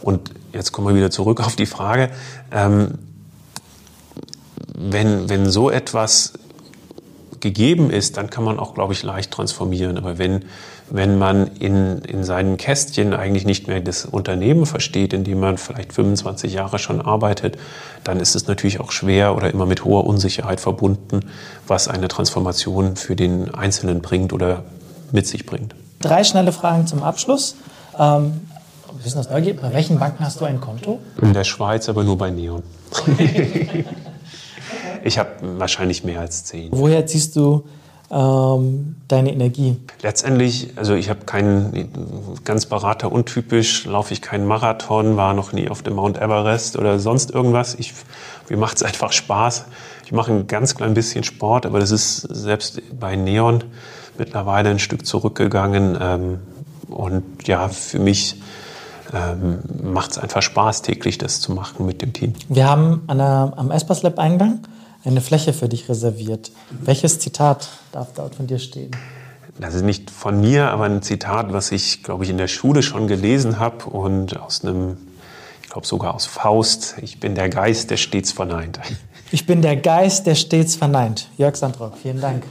Und jetzt kommen wir wieder zurück auf die Frage, ähm, wenn, wenn so etwas gegeben ist, dann kann man auch, glaube ich, leicht transformieren. Aber wenn, wenn man in, in seinen Kästchen eigentlich nicht mehr das Unternehmen versteht, in dem man vielleicht 25 Jahre schon arbeitet, dann ist es natürlich auch schwer oder immer mit hoher Unsicherheit verbunden, was eine Transformation für den Einzelnen bringt oder mit sich bringt. Drei schnelle Fragen zum Abschluss. Ähm, wissen das Neugier, bei welchen Banken hast du ein Konto? In der Schweiz, aber nur bei Neon. Ich habe wahrscheinlich mehr als zehn. Woher ziehst du ähm, deine Energie? Letztendlich, also ich habe keinen, ganz Berater untypisch, laufe ich keinen Marathon, war noch nie auf dem Mount Everest oder sonst irgendwas. Ich, mir macht es einfach Spaß. Ich mache ein ganz klein bisschen Sport, aber das ist selbst bei Neon mittlerweile ein Stück zurückgegangen. Ähm, und ja, für mich ähm, macht es einfach Spaß, täglich das zu machen mit dem Team. Wir haben an der, am Espas Lab Eingang eine Fläche für dich reserviert. Welches Zitat darf dort von dir stehen? Das ist nicht von mir, aber ein Zitat, was ich, glaube ich, in der Schule schon gelesen habe und aus einem, ich glaube sogar aus Faust. Ich bin der Geist, der stets verneint. Ich bin der Geist, der stets verneint. Jörg Sandrock, vielen Dank.